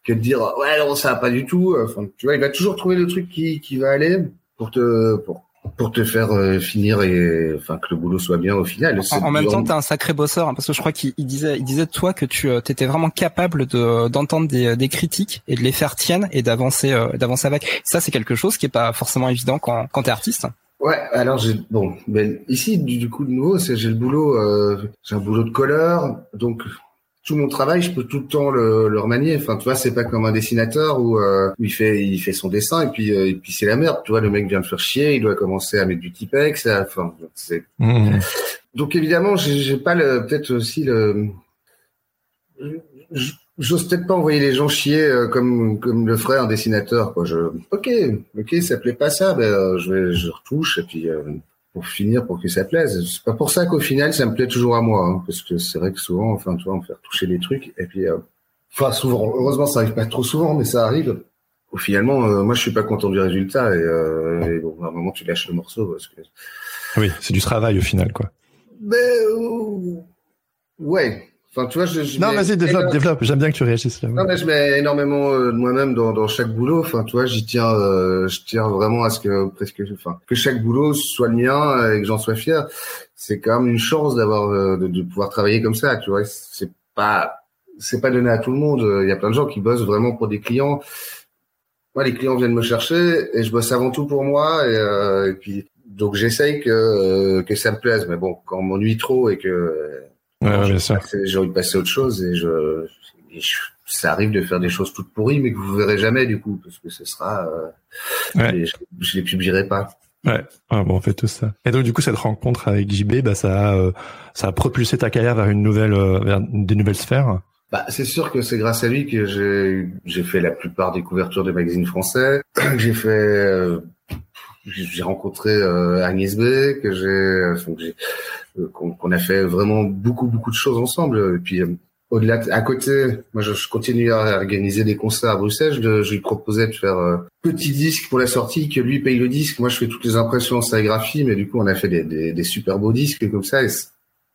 S1: que de dire ouais non ça va pas du tout. Enfin, tu vois, il va toujours trouver le truc qui qui va aller pour te pour pour te faire euh, finir et enfin que le boulot soit bien au final.
S3: En, même temps, t'es un sacré bosseur hein, parce que je crois qu'il disait, il disait de toi que tu euh, étais vraiment capable de d'entendre des, des critiques et de les faire tiennes et d'avancer euh, d'avancer avec. Ça, c'est quelque chose qui est pas forcément évident quand quand t'es artiste.
S1: Ouais, alors j'ai bon, ben ici du, coup de nouveau, c'est j'ai le boulot, j'ai un boulot de colleur, donc tout mon travail, je peux tout le temps le, le remanier. Enfin, tu vois, c'est pas comme un dessinateur où, euh, il fait il fait son dessin et puis euh, et puis c'est la merde. Tu vois, le mec vient de faire chier, il doit commencer à mettre du typex. Enfin, c'est. Mmh. Donc évidemment, j'ai pas le peut-être aussi le. J'ose peut-être pas envoyer les gens chier euh, comme comme le ferait un dessinateur. Quoi. Je, ok, ok, ça plaît pas ça, ben euh, je vais je retouche et puis pour finir, pour que ça plaise. C'est pas pour ça qu'au final, ça me plaît toujours à moi, hein, parce que c'est vrai que souvent, enfin, tu vois, on me faire toucher des trucs, et puis, euh, enfin, souvent, heureusement, ça arrive pas trop souvent, mais ça arrive. Au finalement, euh, moi, je suis pas content du résultat, et, euh, bon, à un moment, tu lâches le morceau, parce que.
S2: Oui, c'est du travail au final, quoi.
S1: Ben, ouais, Enfin, tu vois, je, je
S2: non, vas-y, développe, développe. J'aime bien que tu réagisses là.
S1: Non, mais je mets énormément euh, de moi-même dans, dans chaque boulot. Enfin, tu vois, j'y tiens, euh, je tiens vraiment à ce que presque, enfin, que chaque boulot soit le mien et que j'en sois fier. C'est quand même une chance d'avoir, euh, de, de, pouvoir travailler comme ça. Tu vois, c'est pas, c'est pas donné à tout le monde. Il y a plein de gens qui bossent vraiment pour des clients. Moi, les clients viennent me chercher et je bosse avant tout pour moi. Et, et puis, donc, j'essaye que que ça me plaise. Mais bon, quand on m'ennuie trop et que J'ai envie de passer à autre chose et je, ça arrive de faire des choses toutes pourries, mais que vous verrez jamais du coup, parce que ce sera, euh, je, je, les publierai pas.
S2: Ouais, ah, bon, on fait tout ça. Et donc du coup, cette rencontre avec JB, bah ça a, euh, ça a propulsé ta carrière vers une nouvelle, euh, vers des nouvelles sphères?
S1: Bah, c'est sûr que c'est grâce à lui que j'ai fait la plupart des couvertures de magazines français. j'ai fait j'ai rencontré euh, Agnès B, que j'ai euh, qu'on a fait vraiment beaucoup beaucoup de choses ensemble. Et puis euh, au-delà, à côté, moi je, continue à organiser des concerts à Bruxelles. Je, je lui proposais de faire euh, petit disque pour la sortie, que lui paye le disque. Moi je fais toutes les impressions en sérigraphie, mais du coup on a fait des, des, des super beaux disques comme ça. Et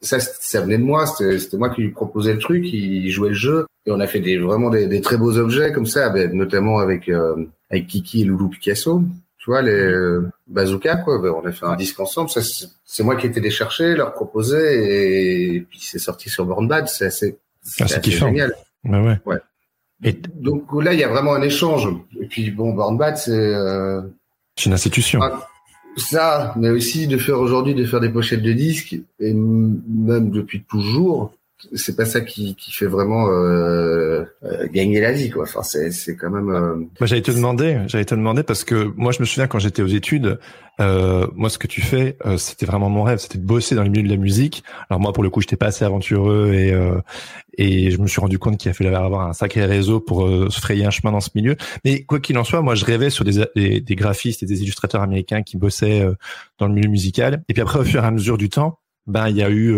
S1: ça, ça venait de moi. C'était moi qui lui proposais le truc. Il jouait le jeu et on a fait des vraiment des, des très beaux objets comme ça, ben, notamment avec avec Kiki et Loulou Picasso tu vois, les euh, bazookas, quoi. Ben, on a fait un disque ensemble. Ça, c'est moi qui étais les chercher, leur proposer, et, puis c'est sorti sur Born Bad. C'est assez,
S2: ah, c'est génial.
S1: Ouais, ouais. ouais. Et donc là, il y a vraiment un échange. Et puis bon, Born Bad, c'est. Euh...
S2: C'est une institution.
S1: ça, mais aussi de faire aujourd'hui, de faire des pochettes de disques, et même depuis toujours, c'est pas ça qui, qui fait vraiment euh, euh, gagner la vie quoi. Enfin c'est c'est quand même. Euh...
S2: Moi j'allais te demander, j'allais te demander parce que moi je me souviens quand j'étais aux études, euh, moi ce que tu fais, euh, c'était vraiment mon rêve, c'était de bosser dans le milieu de la musique. Alors moi pour le coup j'étais pas assez aventureux et euh, et je me suis rendu compte qu'il fallait avoir un sacré réseau pour se frayer un chemin dans ce milieu. Mais quoi qu'il en soit, moi je rêvais sur des, des, des graphistes et des illustrateurs américains qui bossaient dans le milieu musical. Et puis après au fur et à mesure du temps, ben il y a eu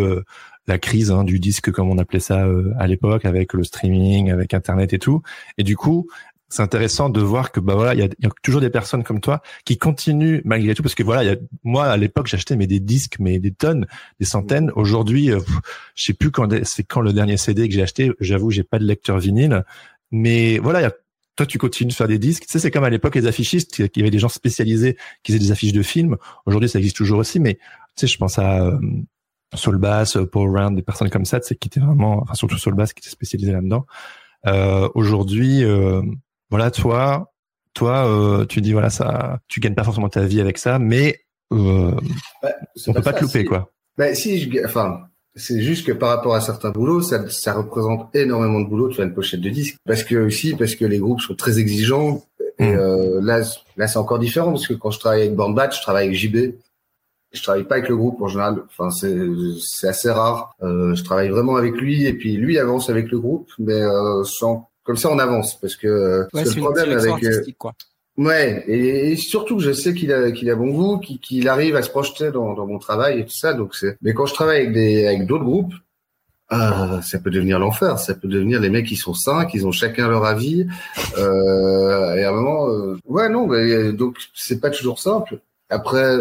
S2: la crise hein, du disque comme on appelait ça euh, à l'époque avec le streaming, avec internet et tout. Et du coup, c'est intéressant de voir que bah voilà, il y a, toujours des personnes comme toi qui continuent malgré tout parce que voilà, y a, moi à l'époque j'achetais mais des disques, mais des tonnes, des centaines. Aujourd'hui, euh, je sais plus quand c'est quand le dernier CD que j'ai acheté. J'avoue, j'ai pas de lecteur vinyle, mais voilà, y a, toi tu continues de faire des disques. Tu sais, c'est comme à l'époque les affichistes, il y avait des gens spécialisés qui faisaient des affiches de films. Aujourd'hui, ça existe toujours aussi, mais tu sais, je pense à euh, Soul Bass, Paul Round, des personnes comme ça, c'est qui étaient vraiment, enfin surtout Soul Bass qui était spécialisé là-dedans. Euh, Aujourd'hui, euh, voilà, toi, toi, euh, tu dis voilà ça, tu gagnes pas forcément ta vie avec ça, mais euh, bah, on peut pas, te louper quoi.
S1: Bah, si, je, enfin, c'est juste que par rapport à certains boulots, ça, ça représente énormément de boulot de faire une pochette de disque, parce que aussi parce que les groupes sont très exigeants. Et hmm. euh, là, là, c'est encore différent parce que quand je travaille avec Bandbat, je travaille avec JB, je travaille pas avec le groupe en général. Enfin, c'est assez rare. Euh, je travaille vraiment avec lui et puis lui avance avec le groupe, mais euh, sans comme ça on avance parce que
S3: ouais, c'est le problème avec euh, quoi.
S1: Ouais, et, surtout que je sais qu'il a qu'il a bon goût, qu'il arrive à se projeter dans, dans mon travail et tout ça. Donc c'est. Mais quand je travaille avec des avec d'autres groupes, euh, ça peut devenir l'enfer. Ça peut devenir les mecs qui sont cinq, ils ont chacun leur avis. Euh, et à un moment, euh, ouais non, mais, donc c'est pas toujours simple. Après,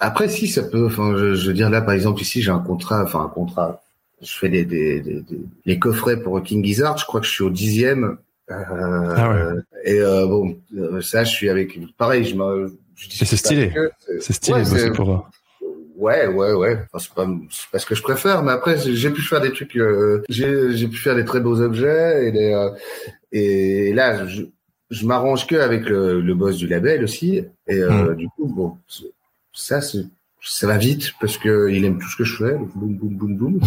S1: après, si ça peut. Enfin, je, je, veux dire là, par exemple, ici, j'ai un contrat. Enfin, un contrat. Je fais des, des, des, les coffrets pour King Gizzard. Je crois que je suis au dixième. Euh, ah ouais. Et euh, bon, euh, ça, je suis avec. Pareil, je me.
S2: C'est stylé. C'est stylé, ouais, pour.
S1: Ouais, ouais, ouais. Enfin, c'est pas, pas ce que je préfère, mais après, j'ai pu faire des trucs. Euh, j'ai pu faire des très beaux objets et des. Euh, et là, je, je m'arrange que avec le, le boss du label aussi. Et euh, hmm. du coup, bon, ça, ça va vite parce que il aime tout ce que je fais, boum boum boum boum.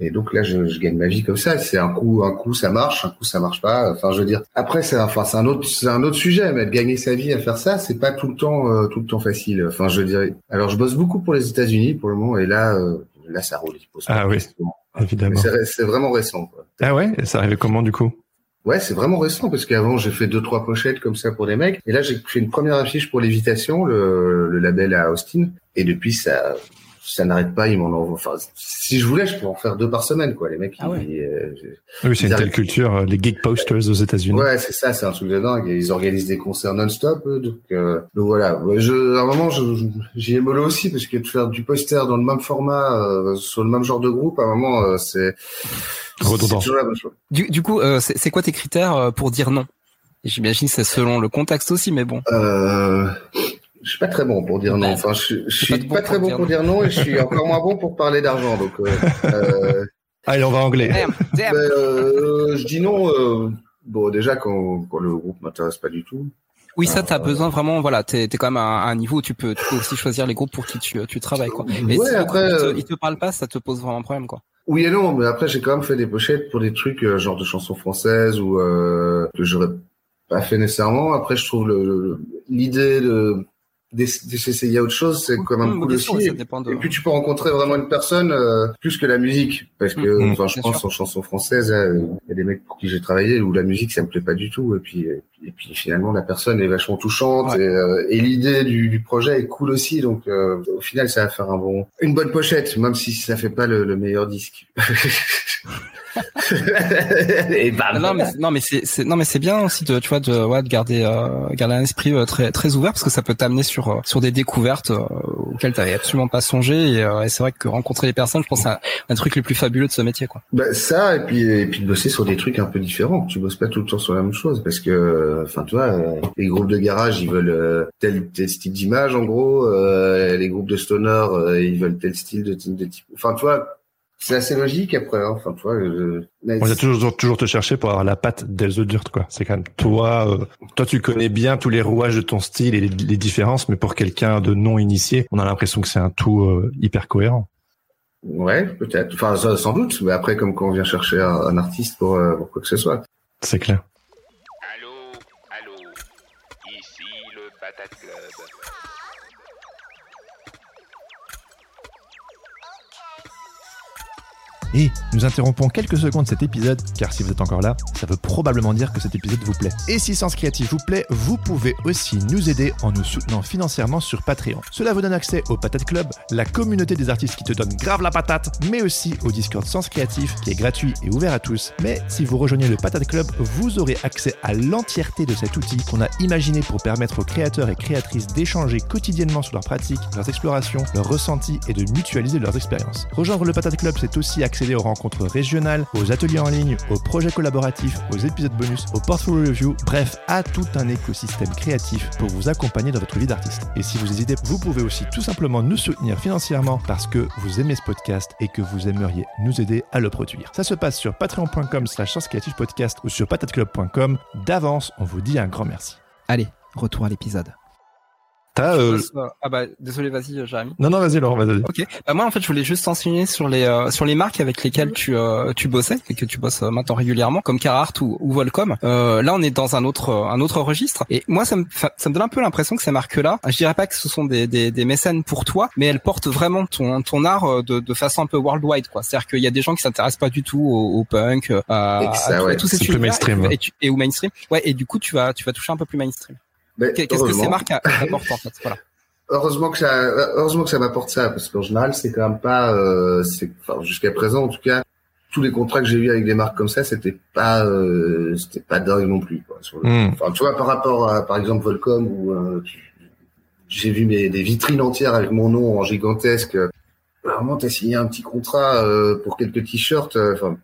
S1: Et donc là, je, je gagne ma vie comme ça. C'est un coup, un coup ça marche, un coup ça marche pas. Enfin, je veux dire. Après, c'est enfin c'est un autre, c'est un autre sujet. Mais gagner sa vie à faire ça, c'est pas tout le temps, euh, tout le temps facile. Enfin, je dirais. Alors, je bosse beaucoup pour les États-Unis pour le moment, et là, euh, là, ça roule.
S2: Ah oui, évidemment.
S1: C'est vraiment récent. Quoi.
S2: Ah ouais, ça arrivait comment du coup?
S1: Ouais, c'est vraiment récent parce qu'avant j'ai fait deux trois pochettes comme ça pour des mecs et là j'ai fait une première affiche pour l'évitation, le, le label à Austin et depuis ça ça n'arrête pas, ils m'en envoient. Enfin, si je voulais, je pourrais en faire deux par semaine, quoi. Les mecs,
S2: ah ouais. euh, oui, c'est une telle culture, euh, les geek posters aux États-Unis.
S1: Ouais, c'est ça, c'est un truc de dingue. Ils organisent des concerts non-stop, donc, euh, donc voilà. Je, à un moment, j'y ai mollo aussi parce que de faire du poster dans le même format, euh, sur le même genre de groupe, à un moment, euh, c'est
S2: redondant.
S3: Du, du coup, euh, c'est quoi tes critères pour dire non? J'imagine c'est selon le contexte aussi, mais bon.
S1: Euh, je suis pas très bon pour dire non. Enfin, je, je suis pas, très bon pour dire non et je suis encore moins bon pour parler d'argent. Donc, euh, euh
S2: allez, on va anglais.
S1: euh, je dis non. Euh, bon, déjà quand, quand le groupe m'intéresse pas du tout.
S3: Oui, ça, t'as as besoin vraiment, voilà, t'es es quand même à, un niveau où tu peux, tu peux aussi choisir les groupes pour qui tu, tu travailles, quoi. Mais
S1: ouais,
S3: si
S1: après,
S3: il te, te parle pas, ça te pose vraiment un problème, quoi.
S1: Oui et non, mais après j'ai quand même fait des pochettes pour des trucs genre de chansons françaises ou euh, que j'aurais pas fait nécessairement. Après, je trouve l'idée de d'essayer autre chose, c'est quand même cool aussi. Et, puis tu peux rencontrer vraiment une personne euh, plus que la musique, parce que mmh, enfin, je pense en chanson française, il y a des mecs pour qui j'ai travaillé où la musique ça me plaît pas du tout, et puis et puis finalement la personne est vachement touchante et, euh, et l'idée du, du, projet est cool aussi, donc euh, au final ça va faire un bon, une bonne pochette, même si ça fait pas le, le meilleur disque.
S3: et Non mais non mais c'est non mais c'est bien aussi de tu vois de ouais, de garder euh, garder un esprit euh, très très ouvert parce que ça peut t'amener sur euh, sur des découvertes euh, auxquelles t'avais absolument pas songé et, et c'est vrai que rencontrer les personnes je pense c'est un, un, truc le plus fabuleux de ce métier quoi.
S1: Bah, ça et puis et puis de bosser sur des trucs un peu différents. Tu bosses pas tout le temps sur la même chose parce que enfin tu vois les groupes de garage ils veulent tel tel style d'image en gros les groupes de stoner ils veulent tel style de, de type enfin tu vois c'est assez logique après. Hein. Enfin, tu vois, je...
S2: on va toujours toujours te chercher pour avoir la patte d'Else Dirt, quoi. C'est quand même toi. Euh, toi, tu connais bien tous les rouages de ton style et les, les différences, mais pour quelqu'un de non initié, on a l'impression que c'est un tout euh, hyper cohérent.
S1: Ouais, peut-être. Enfin, sans doute. Mais après, comme quand on vient chercher un, un artiste pour, euh, pour quoi que ce soit.
S2: C'est clair.
S4: Et nous interrompons quelques secondes cet épisode, car si vous êtes encore là, ça veut probablement dire que cet épisode vous plaît. Et si Sens Créatif vous plaît, vous pouvez aussi nous aider en nous soutenant financièrement sur Patreon. Cela vous donne accès au Patate Club, la communauté des artistes qui te donne grave la patate, mais aussi au Discord Sens Créatif, qui est gratuit et ouvert à tous. Mais si vous rejoignez le Patate Club, vous aurez accès à l'entièreté de cet outil qu'on a imaginé pour permettre aux créateurs et créatrices d'échanger quotidiennement sur leurs pratiques, leurs explorations, leurs ressentis et de mutualiser leurs expériences. Rejoindre le Patate Club, c'est aussi aux rencontres régionales, aux ateliers en ligne, aux projets collaboratifs, aux épisodes bonus, aux portfolio review, bref, à tout un écosystème créatif pour vous accompagner dans votre vie d'artiste. Et si vous hésitez, vous pouvez aussi tout simplement nous soutenir financièrement parce que vous aimez ce podcast et que vous aimeriez nous aider à le produire. Ça se passe sur patreon.com slash podcast ou sur patateclub.com. D'avance, on vous dit un grand merci.
S3: Allez, retour à l'épisode.
S2: Euh...
S3: Ah bah désolé, vas-y, Jérémy.
S2: Non non, vas-y Laurent, vas-y.
S3: Ok. Bah moi en fait, je voulais juste t'enseigner sur les euh, sur les marques avec lesquelles tu euh, tu bossais et que tu bosses euh, maintenant régulièrement, comme Carhartt ou, ou Volcom. là, on est dans un autre un autre registre et moi ça me ça me donne un peu l'impression que ces marques-là, je dirais pas que ce sont des, des, des mécènes pour toi, mais elles portent vraiment ton ton art de, de façon un peu worldwide quoi. C'est-à-dire qu'il y a des gens qui s'intéressent pas du tout au, au punk, à,
S1: ça,
S3: à
S1: ouais.
S3: tous ces
S2: plus mainstream.
S3: et, tu, et, ou mainstream. Ouais. Et du coup, tu vas tu vas toucher un peu plus mainstream. Qu'est-ce que ces marques apportent en fait Voilà.
S1: Heureusement que ça, heureusement que ça m'apporte ça, parce qu'en général, c'est quand même pas, euh, c'est, enfin, jusqu'à présent, en tout cas, tous les contrats que j'ai eu avec des marques comme ça, c'était pas, euh, c'était pas dingue non plus. Quoi, sur le...
S2: Mm.
S1: Enfin, tu vois, par rapport à, par exemple, Volcom, où euh, j'ai vu mes, des vitrines entières avec mon nom en gigantesque. Vraiment, t'as signé un petit contrat euh, pour quelques t-shirts. Enfin,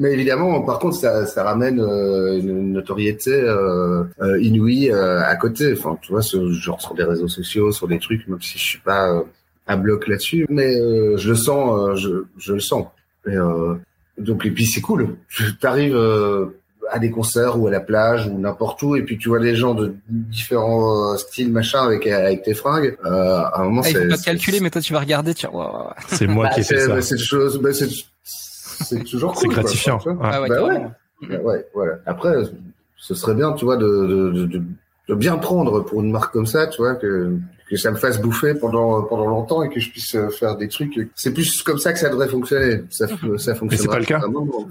S1: mais évidemment, par contre, ça, ça ramène euh, une notoriété euh, euh, inouïe euh, à côté. Enfin, tu vois, ce genre sur les réseaux sociaux, sur des trucs, même si je suis pas euh, à bloc là-dessus, mais euh, je le sens, je, je le sens. Et, donc, et puis c'est cool. T'arrives à des concerts ou à la plage ou n'importe où, et puis tu vois des gens de différents styles, machin, avec avec tes fringues. à un moment,
S3: ah,
S1: c'est
S3: pas te calculer, mais toi, tu vas regarder, tu vois.
S2: C'est moi
S1: bah,
S2: qui ai fait ça.
S1: C'est chose, bah, c'est toujours cool.
S2: C'est gratifiant.
S1: Quoi,
S3: ah ouais,
S1: bah ouais. Bah ouais, voilà. Après, ce serait bien, tu vois, de, de, de, de, bien prendre pour une marque comme ça, tu vois, que, que ça me fasse bouffer pendant, pendant longtemps et que je puisse faire des trucs. C'est plus comme ça que ça devrait fonctionner. Ça, ça fonctionne.
S2: Mais c'est pas le cas.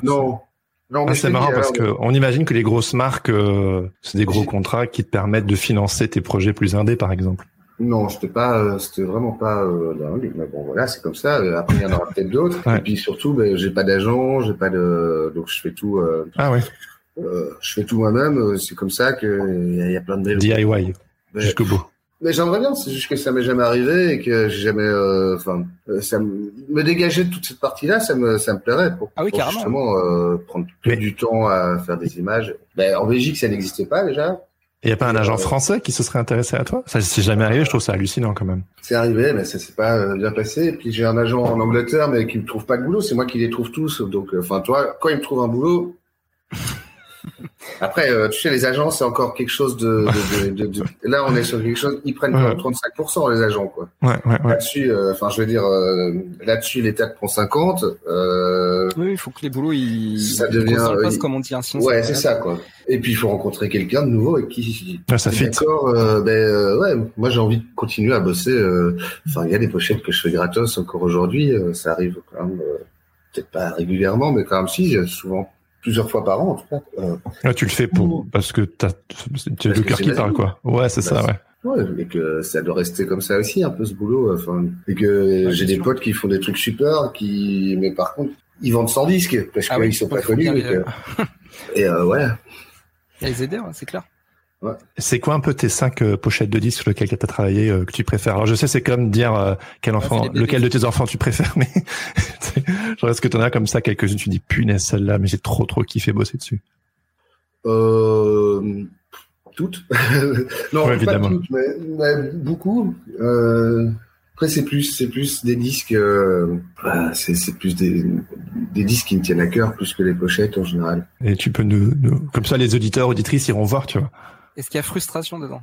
S1: Non. Non,
S2: ah, c'est marrant parce que on imagine que les grosses marques, euh, c'est des gros contrats qui te permettent de financer tes projets plus indés, par exemple.
S1: Non, c'était pas, c'était vraiment pas euh. Mais bon, voilà, c'est comme ça. Après, il y en aura peut-être d'autres.
S2: Ouais.
S1: Et puis surtout, ben, j'ai pas d'agent, j'ai pas de, donc je fais tout. Euh,
S2: ah ouais.
S1: Euh, je fais tout moi-même. C'est comme ça que il y, y, a plein de.
S2: DIY
S1: mais,
S2: jusqu'au bout.
S1: Mais j'aimerais bien. C'est juste que ça m'est jamais arrivé et que j'ai jamais, enfin, ça me, me dégager de toute cette partie-là, ça me, ça me plairait pour,
S3: ah oui,
S1: pour justement prendre
S2: mais...
S1: du temps à faire des images. Ben, en Belgique, ça n'existait pas déjà.
S2: Il n'y a pas un agent français qui se serait intéressé à toi? Ça c'est jamais arrivé, je trouve ça hallucinant quand même.
S1: C'est arrivé, mais ça s'est pas bien passé. Et puis j'ai un agent en Angleterre, mais qui me trouve pas de boulot. C'est moi qui les trouve tous. Donc, enfin, toi, quand il me trouve un boulot. Après, euh, tu sais, les agents, c'est encore quelque chose de, de, de, de, Là, on est sur quelque chose. Ils prennent
S2: ouais.
S1: 35% les agents, quoi.
S2: Ouais, ouais, ouais.
S1: Là-dessus, enfin, euh, je veux dire, euh, là-dessus, l'État prend 50. Euh,
S3: oui, il faut que les boulots, ils.
S1: Ça devient.
S3: Passe, comme on dit, hein, sinon
S1: ouais, c'est ça, quoi. Et puis il faut rencontrer quelqu'un de nouveau et qui.
S2: Ouais, ça fit.
S1: D'accord. Euh, ben euh, ouais, moi j'ai envie de continuer à bosser. euh, Enfin, il y a des pochettes que je fais gratos encore aujourd'hui. euh, ça arrive quand même, euh, peut-être pas régulièrement, mais quand même si, souvent plusieurs fois par an en tout cas. Euh,
S2: Ah, tu le fais pour parce que t'as tu as le cœur qui parle quoi. Ouais, c'est
S1: Bah,
S2: ça, ouais.
S1: Ouais, et que ça doit rester comme ça aussi un peu ce boulot. Enfin, et que j'ai des
S3: sûr.
S1: potes qui font des trucs super, qui, mais par contre, ils vendent sans disque parce
S3: Ah
S1: qu'ils
S3: oui,
S1: sont pas connus.
S3: bien
S1: Et,
S3: les-
S1: que- et euh, ouais.
S3: Les aider, ouais, c'est clair.
S2: C'est quoi un peu tes cinq euh, pochettes de disques sur lesquelles tu as travaillé euh, que tu préfères? Alors je sais c'est comme dire euh, quel enfant,
S3: les bébés.
S2: lequel de tes enfants tu préfères, mais genre est-ce que t'en as comme ça quelques-unes tu dis punaise celle-là, mais j'ai trop trop kiffé bosser dessus.
S1: Euh, toutes. non,
S2: Ouais,
S1: pas toutes, mais, mais beaucoup. Euh, Après, c'est plus, c'est plus des disques, euh, bah, c'est, c'est plus des, des disques qui me tiennent à cœur plus que les pochettes en général.
S2: Et tu peux nous, nous- comme ça, les auditeurs, auditrices iront voir, tu vois.
S3: Est-ce qu'il y a frustration dedans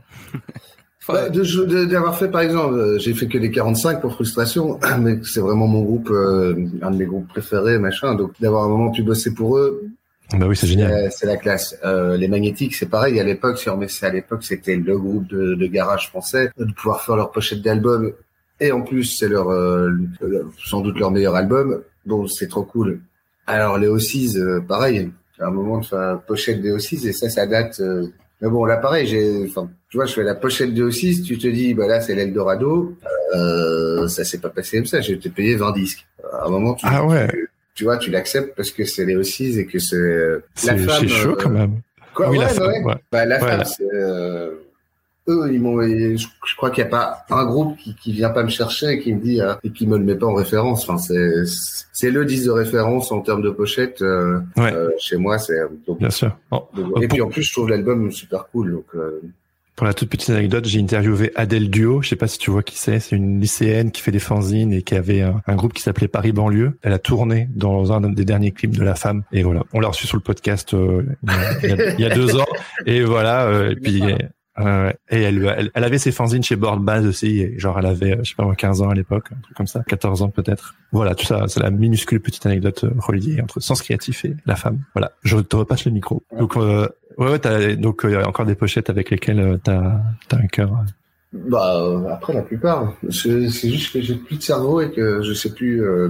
S3: Enfin,
S1: Bah, de, jeu- de- d'avoir fait, par exemple, euh, j'ai fait que les 45 pour frustration, mais c'est vraiment mon groupe, euh, un de mes groupes préférés, machin. Donc, d'avoir un moment pu bosser pour eux,
S2: Bah oui, c'est génial.
S1: Euh, c'est la classe. Euh, les magnétiques, c'est pareil. À l'époque, si on à l'époque, c'était le groupe de, de garage français de pouvoir faire leur pochette d'album. Et en plus, c'est leur, euh, sans doute leur meilleur album. Bon, c'est trop cool. Alors les O6, euh, pareil. À un moment de pochette des O6 et ça, ça date. Mais bon, là, pareil. J'ai, enfin, tu vois, je fais la pochette des O6. Tu te dis, bah là, c'est l'Eldorado. Euh, ça s'est pas passé comme ça. J'ai été payé 20 disques. À un moment, tu,
S2: Ah ouais.
S1: tu, tu vois, tu l'acceptes parce que c'est les O6 et que c'est la
S2: C'est
S1: femme.
S2: c'est chaud
S1: euh,
S2: quand même.
S1: Quoi,
S2: oui,
S1: ouais,
S2: la
S1: bah
S2: femme,
S1: ouais. Bah, la
S2: Ouais,
S1: femme, c'est, euh, eux, ils m'ont, je, je crois qu'il n'y a pas un groupe qui, qui vient pas me chercher et qui me dit, ah, et qui me le met pas en référence. Enfin, c'est, c'est le disque de référence en termes de pochette, euh,
S2: Ouais.
S1: euh, chez moi, c'est, donc,
S2: Bien sûr.
S1: Donc- et puis en plus, je trouve l'album super cool, donc, euh,
S2: Pour la toute petite anecdote, j'ai interviewé Adèle Duo. Je sais pas si tu vois qui c'est. C'est une lycéenne qui fait des fanzines et qui avait un, un groupe qui s'appelait Paris Banlieue. Elle a tourné dans un des derniers clips de La Femme. Et voilà, on l'a reçu sur le podcast euh, il, y a, il y a- il y a deux ans. Et voilà. euh, et puis euh, et elle, elle, elle avait ses fanzines chez Base aussi. Et genre, elle avait, euh, je sais pas moi, 15 ans à l'époque, un truc comme ça, 14 ans peut-être. Voilà, tout ça, c'est la minuscule petite anecdote euh, reliée entre Sens Créatif et La Femme. Voilà, je te repasse le micro. Donc, euh, ouais, ouais, donc euh, il y a encore des pochettes avec lesquelles euh, t'as, t'as un cœur. euh,
S1: bah, euh, après, la plupart. C'est juste que j'ai plus de cerveau et que je sais plus, euh,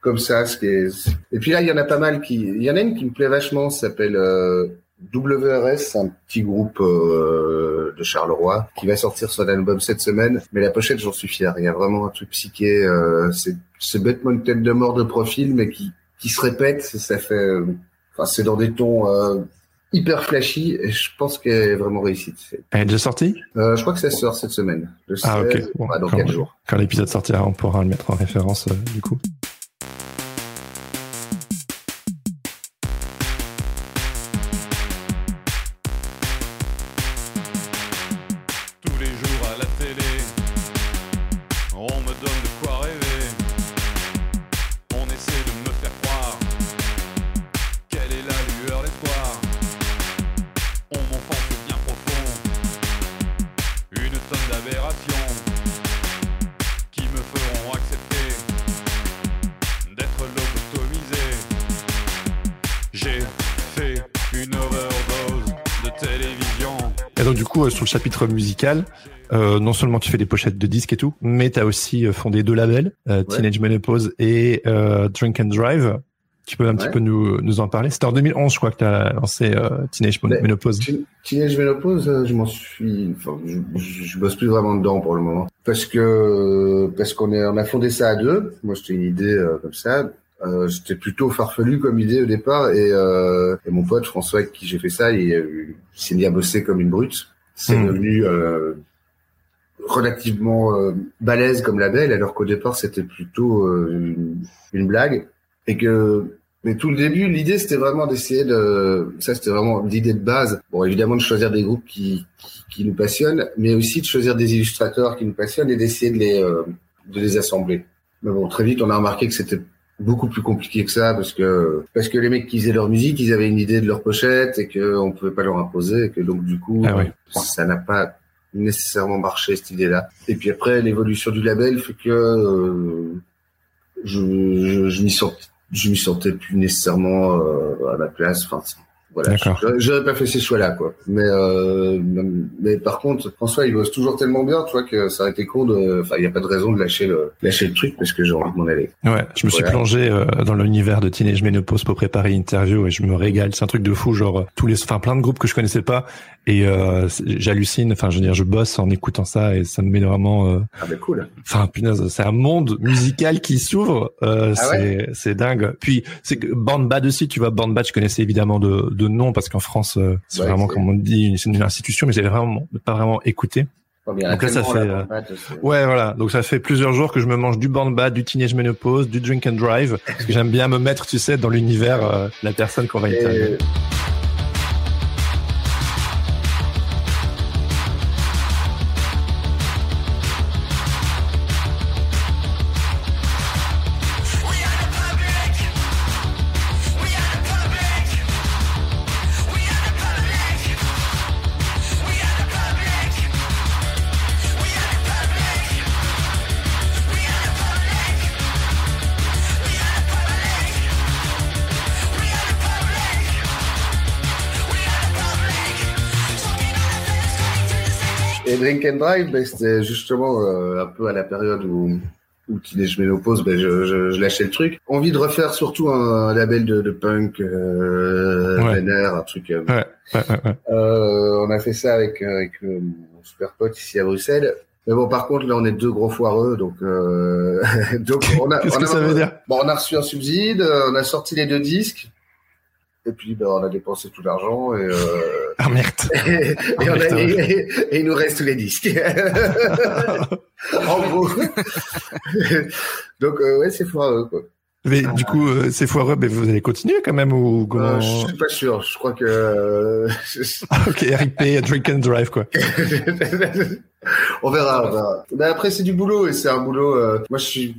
S1: comme ça, ce qui est, et puis là, il y en a pas mal qui, il y en a une qui me plaît vachement, ça s'appelle, euh, WRS, c'est un petit groupe euh, de Charleroi qui va sortir son album cette semaine. Mais la pochette, j'en suis fier. Il y a vraiment un truc psyché. Euh, c'est c'est bêtement une tête de mort de profil, mais qui qui se répète. Ça fait, euh, enfin, c'est dans des tons euh, hyper flashy. Et je pense qu'elle est vraiment réussite. C'est-
S2: Elle est déjà sortie?
S1: Euh, je crois que ça sort cette semaine. Le
S2: Ah ok.
S1: 16,
S2: Bon,
S1: ouais, dans
S2: quand,
S1: 4 jours.
S2: quand l'épisode sortira, on pourra le mettre en référence du coup. Chapitre musical, euh, non seulement tu fais des pochettes de disques et tout, mais tu as aussi euh, fondé deux labels, euh, Teenage Menopause et euh, Drink and Drive. Tu peux un petit peu nous, nous en parler? C'était en 2011, je crois, que tu as lancé Teenage Menopause.
S1: Teen- Teenage Menopause, je m'en suis, enfin, je, je, bosse plus vraiment dedans pour le moment, parce que parce qu'on est, on a fondé ça à deux. Moi, c'était une idée comme ça. Euh, c'était plutôt farfelu comme idée au départ, et, euh, et mon pote François avec qui j'ai fait ça, il, il s'est mis à bosser comme une brute. C'est
S2: Hmm.
S1: devenu euh, relativement euh, balèze comme label, alors qu'au départ c'était plutôt euh, une, une blague, et que mais tout le début, l'idée c'était vraiment d'essayer de, ça c'était vraiment l'idée de base. Bon, évidemment de choisir des groupes qui, qui, qui nous passionnent, mais aussi de choisir des illustrateurs qui nous passionnent et d'essayer de les, euh, de les assembler. Mais bon, très vite on a remarqué que c'était beaucoup plus compliqué que ça parce que parce que les mecs qui faisaient leur musique, ils avaient une idée de leur pochette et que on pouvait pas leur imposer et que donc du coup
S2: Ah ouais.
S1: ça n'a pas nécessairement marché cette idée-là. Et puis après l'évolution du label fait que euh, je je, je m'y sentais je m'y sentais plus nécessairement euh, à ma place. Enfin voilà, j'aurais pas fait ces choix-là quoi. Mais euh, mais par contre François il bosse toujours tellement bien, tu vois que ça aurait été con de. Enfin il y a pas de raison de lâcher le lâcher le truc parce que j'ai envie de m'en aller.
S2: Ouais, je me suis plongé euh, dans l'univers de Teenage Menopause pour préparer l'interview et je me régale. C'est un truc de fou, genre euh, tous les, enfin plein de groupes que je connaissais pas et euh, j'hallucine. Enfin, je veux dire, je bosse en écoutant ça et ça me met vraiment. euh,
S1: Ah ben cool.
S2: Enfin, punaise, c'est un monde musical qui s'ouvre. Euh,
S1: Ah
S2: c'est c'est dingue. Puis c'est que Band Bad aussi, tu vois, Band Bad, je connaissais évidemment de de nom parce qu'en France, euh, c'est
S1: Ouais,
S2: vraiment comme on dit, une, c'est une institution, mais j'avais vraiment pas vraiment écouté. Donc là, ça fait, euh, Ouais, voilà. Donc ça fait plusieurs jours que je me mange du Band Bad, du Teenage Menopause, du Drink and Drive, parce que j'aime bien me mettre, tu sais, dans l'univers euh, de la personne qu'on va interviewer.
S1: Et- Drink and Drive, ben, c'était justement euh, un peu à la période où où Teenage Ménopause, ben je, je, je lâchais le truc. Envie de refaire surtout un, un label de, de punk, euh,
S2: Ouais.
S1: vénère, un truc. euh,
S2: Ouais, ouais,
S1: euh, on a fait ça avec avec mon super pote ici à Bruxelles. Mais bon, par contre, là, on est deux gros foireux, donc euh, donc on a
S2: Qu'est-ce que ça veut dire?
S1: Bon, on a reçu un subside, on a sorti les deux disques. Et puis, ben, on a dépensé tout l'argent et, euh,
S2: Ah merde.
S1: et, on a-
S2: putain.
S1: et- et il nous reste tous les disques. en gros. Donc, euh, ouais, c'est foireux, quoi.
S2: Mais du coup, euh, c'est foireux, mais vous allez continuer quand même ou comment
S1: je suis pas sûr. Je crois que.
S2: Ah, Ok, RIP, Drink and Drive quoi.
S1: on verra, on verra. Mais après, c'est du boulot et c'est un boulot. moi, je suis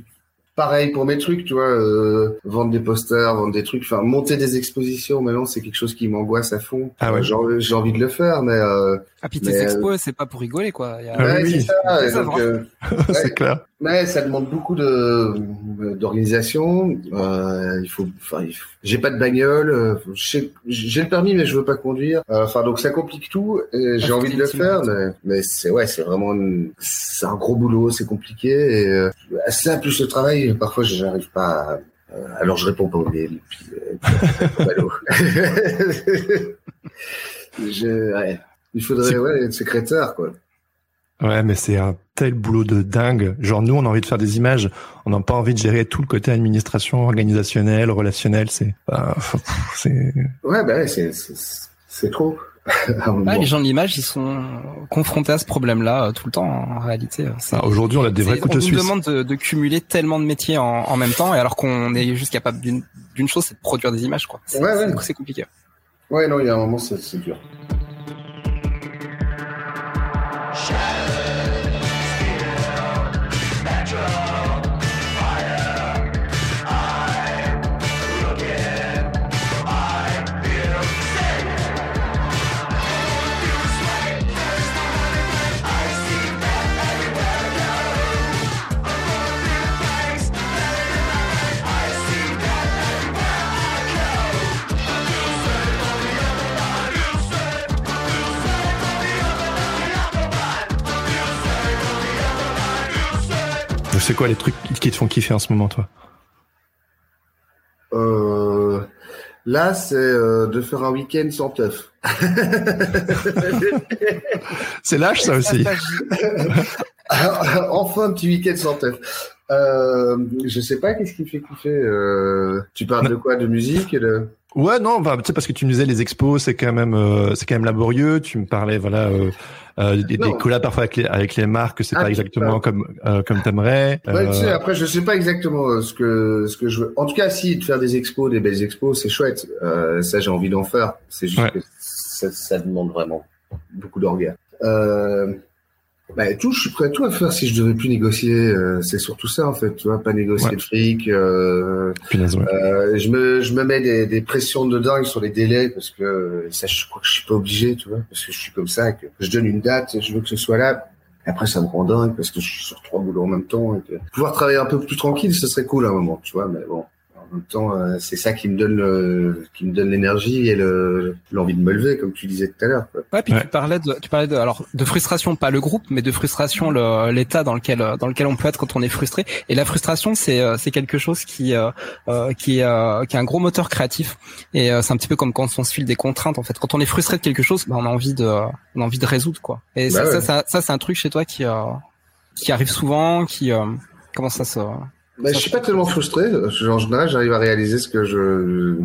S1: pareil pour mes trucs, tu vois. euh, vendre des posters, vendre des trucs, enfin monter des expositions. Maintenant, c'est quelque chose qui m'angoisse à fond.
S2: Ah ouais.
S1: J'ai envie- j'ai envie de le faire, mais. Euh,
S3: Ah, puis tes
S1: euh,
S3: expos, c'est pas pour rigoler, quoi. Il y a-
S2: Ah
S1: ouais,
S2: oui,
S1: c'est ça. et
S3: Ça,
S1: donc,
S3: vraiment.
S1: euh,
S2: c'est clair.
S1: Ouais, ça demande beaucoup de d'organisation. Euh, il faut, enfin, il faut- j'ai pas de bagnole. euh, J'ai le permis, mais je veux pas conduire. Euh, Enfin, donc ça complique tout. et J'ai
S3: Ah,
S1: envie de le
S3: c'est
S1: faire, mais, mais c'est ouais, c'est vraiment, une- c'est un gros boulot, c'est compliqué. Et euh, ça plus le travail, parfois j'arrive pas. à- euh, alors je réponds pas aux mails. Puis, euh. Je- ouais. Il faudrait ouais, être secrétaire, quoi.
S2: Ouais, mais c'est un tel boulot de dingue. Genre nous, on a envie de faire des images, on n'a pas envie de gérer tout le côté administration, organisationnel, relationnel. C'est, bah.
S1: Ouais, bah ouais, c'est c'est- trop.
S3: Ouais, les gens de l'image, ils sont confrontés à ce problème-là euh, tout le temps, en réalité. C'est-
S2: Ah, Aujourd'hui, on a des vrais couteaux
S3: on nous
S2: suisses.
S3: demande de, de cumuler tellement de métiers en, en même temps, et alors qu'on est juste capable d'une d'une chose, c'est de produire des images, quoi. C'est
S1: Ouais, ouais.
S3: compliqué.
S1: Ouais, non, il y a un moment, c'est c'est dur.
S2: C'est quoi les trucs qui te font kiffer en ce moment, toi?
S1: Euh, là, c'est euh, de faire un week-end sans teuf.
S2: C'est lâche, ça aussi.
S1: enfin, un petit week-end sans teuf. Euh, je sais pas, qu'est-ce qui me fait kiffer euh, Tu parles de quoi? De musique? Et de...
S2: Ouais, non, bah, tu sais, parce que tu me disais les expos, c'est quand même, euh, c'est quand même laborieux. Tu me parlais, voilà, euh, euh, des, des collabs parfois avec les, avec les marques, c'est
S1: Ah,
S2: pas exactement
S1: parles.
S2: comme, euh, comme t'aimerais.
S1: Ouais, tu sais,
S2: Euh,
S1: après, je sais pas exactement euh, ce que ce que je veux. En tout cas, si de faire des expos, des belles expos, c'est chouette. Euh, ça, j'ai envie d'en faire. C'est juste
S2: Ouais.
S1: que ça, ça demande vraiment beaucoup d'orgas. Euh, bah, tout, je suis prêt à tout à faire si je devais plus négocier. euh, c'est surtout ça, en fait. Tu vois, pas négocier
S2: Ouais.
S1: de fric. Euh,
S2: ouais.
S1: euh, je me je me mets des, des pressions de dingue sur les délais parce que ça, je crois que je suis pas obligé, tu vois, parce que je suis comme ça. Que je donne une date, je veux que ce soit là. Après, ça me rend dingue parce que je suis sur trois boulots en même temps. Et que... Pouvoir travailler un peu plus tranquille, ce serait cool à un moment, tu vois. Mais bon, en même temps, euh, c'est ça qui me donne le... qui me donne l'énergie et le l'envie de me lever, comme tu disais tout à l'heure. quoi.
S3: Ouais, puis
S2: Ouais.
S3: tu parlais de, tu parlais de, alors, de frustration, pas le groupe, mais de frustration, le- l'état dans lequel, dans lequel on peut être quand on est frustré. Et la frustration, c'est, euh, c'est quelque chose qui, euh, euh, qui, euh, qui est un gros moteur créatif. Et euh, c'est un petit peu comme quand on se file des contraintes. En fait, quand on est frustré de quelque chose, bah, on a envie de, on a envie de résoudre, quoi. Et
S1: Bah
S3: ça,
S1: ouais.
S3: ça, ça, ça, c'est un truc chez toi qui, euh, qui arrive souvent, qui, euh, comment ça se,
S1: Mais je suis pas tellement frustré. En général, j'arrive à réaliser ce que je.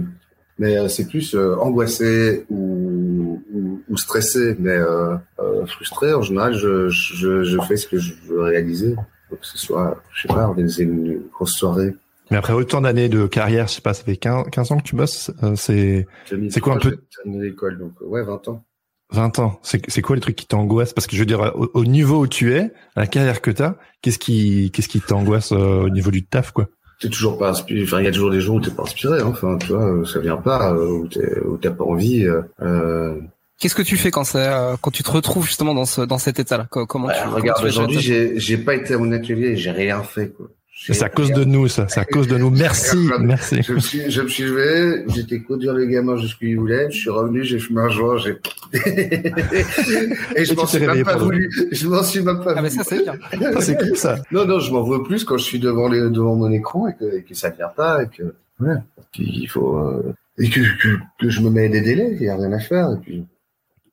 S1: Mais euh, c'est plus euh, angoissé ou, ou, ou stressé. Mais euh, euh, frustré, en général, je, je, je fais ce que je veux réaliser. Donc, que ce soit, je sais pas, organiser une grosse soirée.
S2: Mais après autant d'années de carrière, je sais pas, ça fait 15, 15 ans que tu bosses, euh, c'est C'est quoi un peu-
S1: J'ai terminé l'école, donc ouais, 20 ans.
S2: 20 ans. C'est c'est quoi les trucs qui t'angoissent Parce que je veux dire, au, au niveau où tu es, à la carrière que t'as, qu'est-ce qui, qu'est-ce qui t'angoisse euh, au niveau du taf, quoi?
S1: T'es toujours pas inspiré. Enfin, il y a toujours des jours où t'es pas inspiré. hein. Enfin, tu vois, ça vient pas. euh, Où t'es- où t'as pas envie. euh, euh,
S3: Qu'est-ce que tu fais quand c'est, euh, quand tu te retrouves justement dans ce, dans cet état-là? Co- Comment
S1: Ouais,
S3: tu
S1: regarde, aujourd'hui, j'ai, j'ai pas été à mon atelier j'ai rien fait, quoi.
S2: C'est à cause de nous, ça. C'est à cause de nous. Merci, merci.
S1: Je me suis, je me suis levé, j'étais conduire les gamins jusqu'où ils voulaient, je suis revenu, j'ai fumé un joint, j'ai, et je m'en suis même pas voulu, je m'en suis même pas
S3: Ah mais ça c'est bien.
S2: Ça, c'est cool, ça.
S1: Non, non, je m'en veux plus quand je suis devant les, devant mon écran et que, et que ça vient pas et que, ouais, il faut, euh, et que, que, que je me mets des délais, il y a rien à faire, et puis,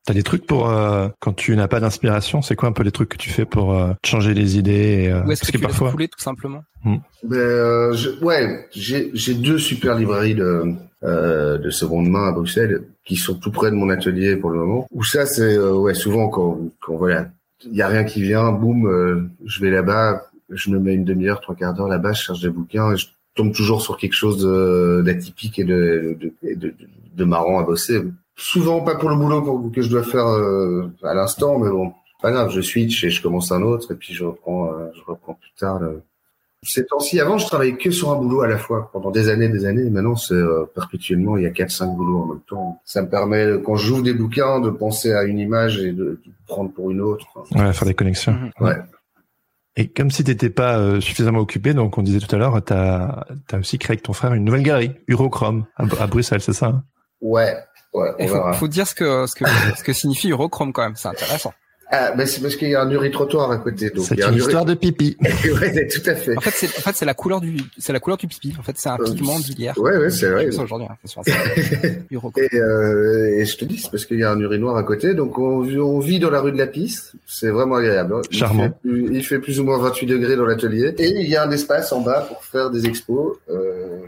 S2: T'as des trucs pour euh, quand tu n'as pas d'inspiration. C'est quoi un peu les trucs que tu fais pour euh, changer les idées et, euh,
S3: Ou est-ce
S2: Parce
S3: que
S2: que
S3: tu
S2: parfois,
S3: couler tout simplement
S1: Ben, euh, je- ouais, j'ai j'ai deux super librairies de euh, de seconde main à Bruxelles qui sont tout près de mon atelier pour le moment. Où ça c'est euh, ouais souvent quand quand voilà il y a rien qui vient, boum, euh, je vais là-bas, je me mets une demi-heure, trois quarts d'heure là-bas, je cherche des bouquins et je tombe toujours sur quelque chose de- d'atypique et de de, et de de marrant à bosser. Souvent pas pour le boulot pour- que je dois faire euh, à l'instant, mais bon, pas grave, je switch et je commence un autre et puis je reprends euh, je reprends plus tard. le- ces temps-ci, avant, je travaillais que sur un boulot à la fois pendant des années, des années. Maintenant, c'est euh, perpétuellement, il y a quatre, cinq boulots en même temps. Ça me permet, quand j'ouvre des bouquins, de penser à une image et de, de prendre pour une autre.
S2: ouais, faire des connexions.
S3: Mhm.
S1: Ouais.
S2: Et comme si t'étais pas euh, suffisamment occupé, donc on disait tout à l'heure, t'as as aussi créé avec ton frère une nouvelle galerie, Eurochrome, à, à Bruxelles, c'est ça hein?
S1: Ouais, ouais, on
S3: Il faut,
S1: verra.
S3: faut dire ce que ce que ce que signifie Eurochrome quand même. C'est intéressant.
S1: Ah, ben c'est parce qu'il y a un uri-trottoir à côté. Donc
S2: C'est une
S1: un uri-
S2: histoire de pipi.
S1: ouais, tout à fait.
S3: En fait c'est en fait c'est la couleur du c'est la couleur du pipi. En fait c'est un
S1: Euh,
S3: pigment biliaire.
S1: Ouais, ouais, c'est vrai.
S3: Aujourd'hui. hein.
S1: Et, euh, et je te dis, c'est parce qu'il y a un urinoir à côté, donc on, vit- on vit dans la rue de la Piste. C'est vraiment agréable. hein. Il
S2: Charmant.
S1: fait plus- Il fait, plus ou moins 28 degrés dans l'atelier. Et il y a un espace en bas pour faire des expos. Euh,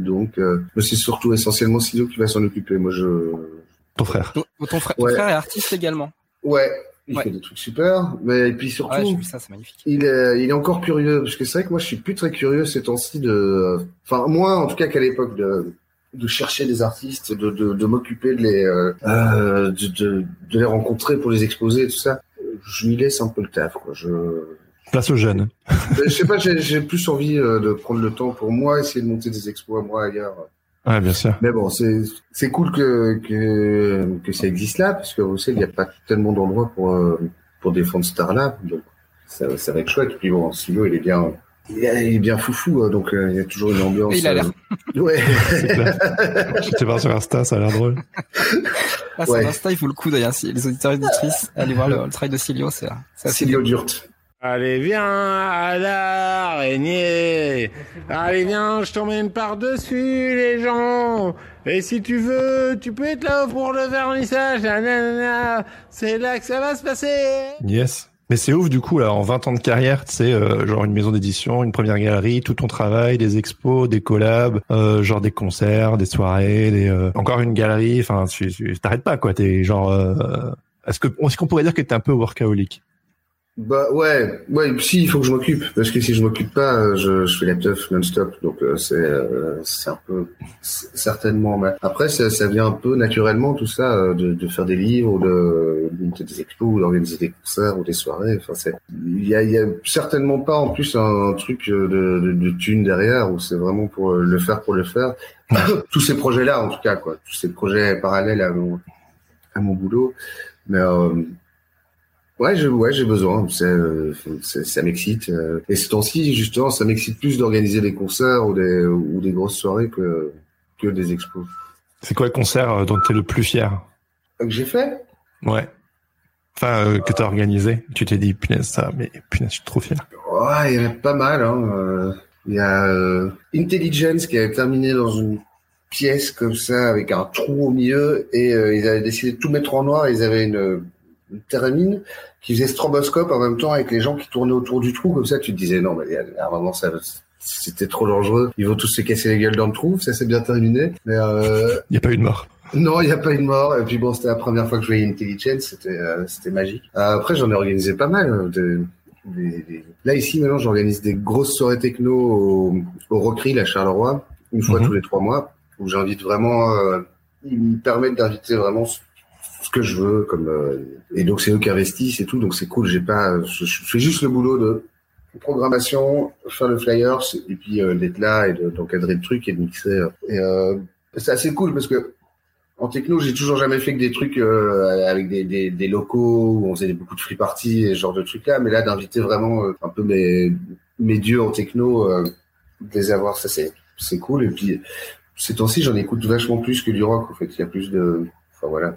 S1: donc, euh, mais c'est surtout essentiellement Sido qui va s'en occuper. Moi, je...
S2: Ton frère.
S3: Ton, ton frère, ton frère est artiste également.
S1: Ouais, il
S3: Ouais.
S1: fait des trucs super. Mais et puis surtout,
S3: Ouais, vu ça, c'est magnifique.
S1: il est, il est encore curieux. Parce que c'est vrai que moi, je suis plus très curieux ces temps-ci de... Enfin, moins en tout cas qu'à l'époque de de chercher des artistes, de, de, de m'occuper de les euh, euh, de, de, de les rencontrer pour les exposer et tout ça. Je lui laisse un peu le taf. Quoi. Je,
S2: Place aux jeunes.
S1: je sais pas, j'ai j'ai plus envie euh, de prendre le temps pour moi, essayer de monter des expos à moi ailleurs.
S2: Ouais, bien sûr.
S1: Mais bon, c'est c'est cool que, que que ça existe là, parce que vous savez, il n'y a pas tellement d'endroits pour euh, pour défendre ce art-là, donc ça, ça va être chouette. Puis bon, Silo, il est bien, il est, bien foufou, hein, donc euh, il y a toujours une ambiance.
S3: Et il a l'air.
S1: euh, ouais.
S2: Clair. J'étais voir sur Insta, ça a l'air drôle.
S3: Ah, son
S1: Ouais.
S3: Insta, il vaut le coup d'ailleurs. Si les auditeurs et auditrices, allez voir le, le travail de Cilio, c'est
S1: Silio Durt.
S5: Allez, viens à l'araignée. Allez, viens, je t'emmène par-dessus les gens. Et si tu veux, tu peux être là pour le vernissage. C'est là que ça va se passer.
S2: Yes. Mais c'est ouf du coup là, en 20 ans de carrière, tu sais, euh, genre une maison d'édition, une première galerie, tout ton travail, des expos, des collabs, euh, genre des concerts, des soirées, des, euh, encore une galerie. Enfin, tu t'arrêtes pas quoi. T'es genre, euh, est-ce qu'on pourrait dire que t'es un peu workaholic?
S1: Bah ouais, ouais. Si, il faut que je m'occupe, parce que si je m'occupe pas, euh, je, je fais la teuf non-stop. Donc euh, c'est euh, un peu certainement. mais Après, ça, ça vient un peu naturellement tout ça, euh, de, de faire des livres, ou de, de des expos, d'organiser des concerts ou des soirées. Enfin, c'est il y a, y a certainement pas en plus un, truc euh, de, de, de thune derrière, où c'est vraiment pour le faire pour le faire. tous ces projets-là, en tout cas, quoi. Tous ces projets parallèles à mon à mon boulot, mais Ouais, je, ouais, j'ai besoin. Euh, ça m'excite. euh. Et ces temps-ci, justement, ça m'excite plus d'organiser des concerts ou des, ou des grosses soirées que, que des expos.
S2: C'est quoi le concert euh, dont t'es le plus fier?
S1: Que j'ai fait?
S2: Ouais. Enfin, euh, que t'as organisé. Tu t'es dit, punaise, ça, mais punaise, je suis trop fier.
S1: Ouais, il y en a pas mal. Hein. Il y a Intelligence qui avait terminé dans une pièce comme ça avec un trou au milieu et ils avaient décidé de tout mettre en noir. Ils avaient une, une théramine qui faisait stroboscope en même temps avec les gens qui tournaient autour du trou comme ça. Tu te disais non, mais à un moment ça c'était trop dangereux. Ils vont tous se casser les gueules dans le trou. Ça s'est bien terminé. Mais euh,
S2: Il y a pas eu de mort.
S1: non, il n'y a pas eu de mort. Et puis bon, c'était la première fois que je voyais Intelligence, c'était euh, c'était magique. Euh, après, j'en ai organisé pas mal. euh, de- des- des- Là ici, maintenant, j'organise des grosses soirées techno au, au Rockery, à Charleroi, une fois
S2: Mhm.
S1: tous les trois mois, où j'invite vraiment. euh, ils me permettent d'inviter vraiment que je veux, comme euh, et donc c'est eux qui investissent et tout, donc c'est cool. J'ai pas, je, je fais juste le boulot de programmation, faire le flyers et puis euh, d'être là et de- d'encadrer le truc et de mixer. euh. Et euh, c'est assez cool parce que en techno, j'ai toujours jamais fait que des trucs euh, avec des, des, des locaux où on faisait beaucoup de free party et ce genre de trucs là, mais là d'inviter vraiment euh, un peu mes médieux en techno, euh, de les avoir, ça c'est c'est cool. Et puis ces temps-ci, j'en écoute vachement plus que du rock. En fait, il y a plus de, enfin voilà.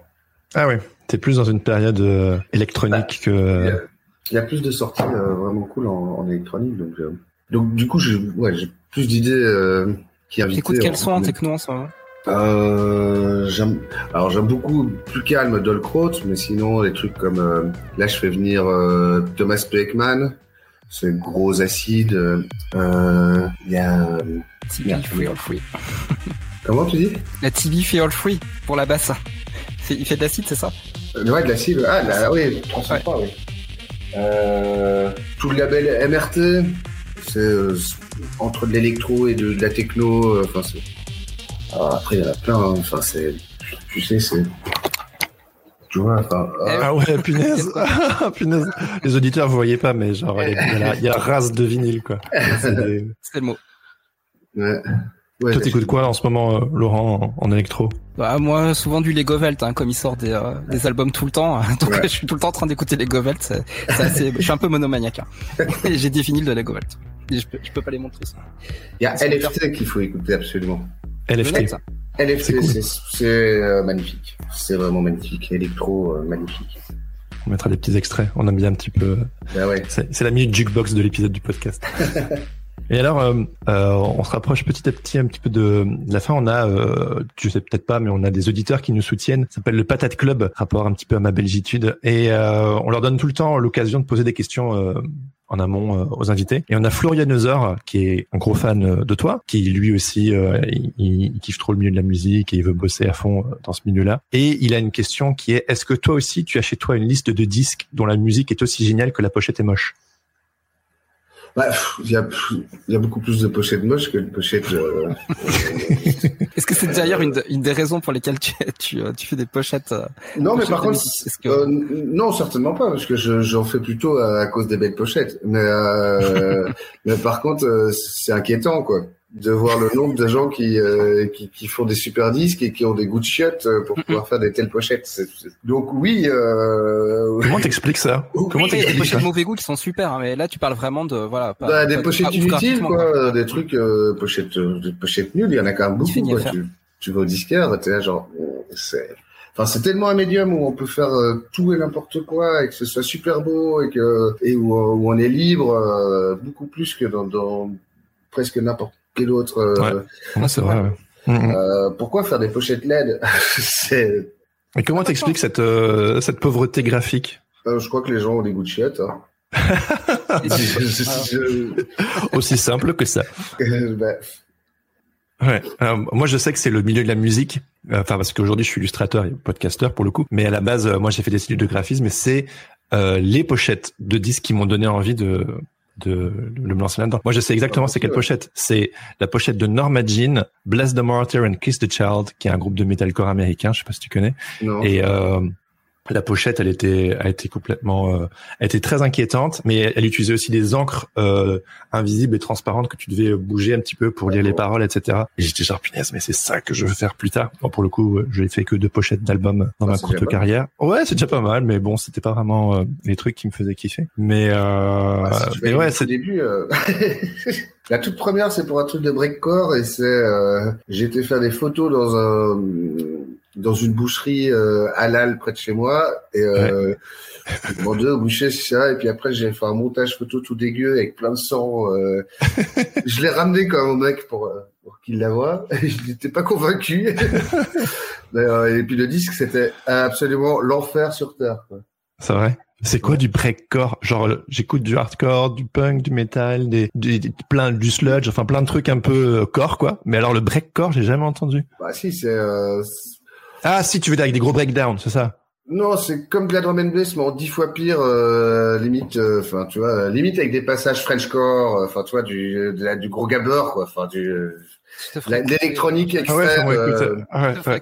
S2: Ah oui, t'es plus dans une période euh, électronique
S1: y,
S2: que.
S1: a, il y a plus de sorties euh, vraiment cool en, en électronique, donc euh, donc du coup, j'ai ouais, j'ai plus d'idées euh, qui invitent.
S3: T'écoutes quel son en techno en ce moment?
S1: Euh, j'aime, alors j'aime beaucoup plus calme Dolkrot, mais sinon les trucs comme euh, là je fais venir euh, Thomas Peckman, c'est gros acide. euh, Il y a
S3: Tibi fait all free.
S1: comment tu dis
S3: La Tibi fait all free pour la. C'est- Il fait de l'acide, c'est ça
S1: Euh, Ouais, de l'acide. Ah, là, oui, 303, oui. Euh, tout le label MRT, c'est entre de l'électro et de, de la techno. Enfin, c'est. Alors, après, il y en a plein. hein, Enfin, c'est. Tu sais, c'est. Tu vois, enfin. ah,
S2: Ah ouais, punaise. Ah, punaise. Les auditeurs, vous voyez pas, mais genre, il y a, il y a- race de vinyle, quoi. C'est des-
S3: le mot.
S1: ouais. Ouais,
S2: Toi,
S1: la-
S2: t'écoutes quoi en ce moment, euh, Laurent, en, en électro?
S3: Bah, moi, souvent du Lego Velt, hein, comme il sort des, euh, des albums tout le temps. Donc,
S1: Ouais.
S3: je suis tout le temps en train d'écouter Lego Velt. c'est- c'est assez- je suis un peu monomaniaque. Hein. Et J'ai des vinyles de Lego Velt. Je peux, je peux pas les montrer, ça.
S1: Il y a LFT qu'il faut écouter absolument.
S2: LFT. C'est
S1: LFT,
S2: cool.
S1: c'est euh, magnifique. C'est vraiment magnifique. Électro, euh, magnifique.
S2: On mettra des petits extraits. On aime bien un petit peu.
S1: Bah ouais.
S2: C'est la minute jukebox de l'épisode du podcast. Et alors, euh, euh, on se rapproche petit à petit un petit peu de, de la fin. On a, euh, tu sais peut-être pas, mais on a des auditeurs qui nous soutiennent. Ça s'appelle le Patate Club, rapport un petit peu à ma belgitude. Et euh, on leur donne tout le temps l'occasion de poser des questions euh, en amont euh, aux invités. Et on a Florian Neuser, qui est un gros fan euh, de toi, qui lui aussi, euh, il, il kiffe trop le milieu de la musique et il veut bosser à fond dans ce milieu-là. Et il a une question qui est, est-ce que toi aussi, tu as chez toi une liste de disques dont la musique est aussi géniale que la pochette est moche?
S1: Bah, Il y, y a beaucoup plus de pochettes moches que de pochettes. euh,
S3: Est-ce que c'est d'ailleurs une, de- une des raisons pour lesquelles tu, tu, euh, tu fais des pochettes euh,
S1: Non, mais
S3: pochettes
S1: par contre,
S3: que
S1: euh, non, certainement pas, parce que je- j'en fais plutôt à, à cause des belles pochettes. Mais, euh, mais par contre, euh, c'est inquiétant, quoi, de voir le nombre de gens qui, euh, qui, qui font des super disques et qui ont des goûts de chiottes euh, pour pouvoir faire des telles pochettes. Donc oui. Euh,
S2: Comment t'expliques ça?
S1: Oui,
S2: Comment
S3: des
S2: t'expliques ça?
S3: pochettes mauvais goût qui sont super, hein, mais là tu parles vraiment de voilà. Pas,
S1: bah, des
S3: pas-
S1: pochettes
S3: pas
S1: inutiles, quoi, euh, des trucs euh, pochettes, euh, des pochettes nulles. Il y en a quand même beaucoup. Quoi. Tu, tu vas au disquaire, t'es là genre, oh, c'est. Enfin, c'est tellement un médium où on peut faire euh, tout et n'importe quoi et que ce soit super beau et que et où, où on est libre euh, beaucoup plus que dans, dans presque n'importe quel autre. euh,
S2: Ouais, c'est vrai. ouais. Mhm.
S1: euh, pourquoi faire des pochettes LED.
S2: Et comment t'expliques cette euh, cette pauvreté graphique
S1: euh, je crois que les gens ont des goûts de chiottes. Hein.
S3: Et
S2: Aussi simple que ça.
S1: je- bah,
S2: Ouais. Alors, moi, je sais que c'est le milieu de la musique. Enfin, parce qu'aujourd'hui, je suis illustrateur et podcasteur pour le coup. Mais à la base, moi, j'ai fait des études de graphisme. Et c'est euh, les pochettes de disques qui m'ont donné envie de de, me lancer là-dedans. Moi, je sais exactement
S1: Ah,
S2: c'est quelle pochette. C'est la pochette de Norma Jean, Bless the Martyr and Kiss the Child, qui est un groupe de metalcore américain. Je sais pas si tu connais.
S1: non.
S2: Et euh, la pochette, elle était, complètement, euh, elle était très inquiétante, mais elle, utilisait aussi des encres euh, invisibles et transparentes que tu devais bouger un petit peu pour lire les paroles, etc. Et j'étais genre punaise, mais c'est ça que je veux faire plus tard. Bon, pour le coup, euh, je n'ai fait que deux pochettes d'albums dans
S1: Ah,
S2: ma courte carrière. Ouais, c'est déjà pas mal, mais bon, c'était pas vraiment euh, les trucs qui me faisaient kiffer. Mais, euh,
S1: Ah, si
S2: mais ouais, c'est
S1: début. La toute première, c'est pour un truc de breakcore et c'est. Euh... J'ai été faire des photos dans un dans une boucherie euh, halal près de chez moi et euh, j'ai demandé au boucher si ça et puis après j'ai fait un montage photo tout dégueu avec plein de sang. Euh... je l'ai ramené comme un mec pour euh, pour qu'il la voie. Et je n'étais pas convaincu. Mais, euh, et puis le disque, c'était absolument l'enfer sur terre.
S2: C'est vrai. C'est quoi du breakcore? Genre, j'écoute du hardcore, du punk, du metal, des, des, des- plein du sludge, enfin plein de trucs un peu core, quoi. Mais alors le breakcore, j'ai jamais entendu.
S1: Bah si, c'est euh, c'est-
S2: Ah, si tu veux dire avec des gros breakdowns, c'est ça?
S1: Non, c'est comme de la drum and bass, mais en dix fois pire, euh, limite, euh, enfin, tu vois, euh, limite avec des passages Frenchcore, euh, enfin, tu vois, du, de la- du gros gabber, quoi, enfin, du, euh, l'électronique
S2: Ah ouais,
S1: extrême.
S2: ça, ouais, écoute,
S1: euh,
S2: euh, ouais, ouais.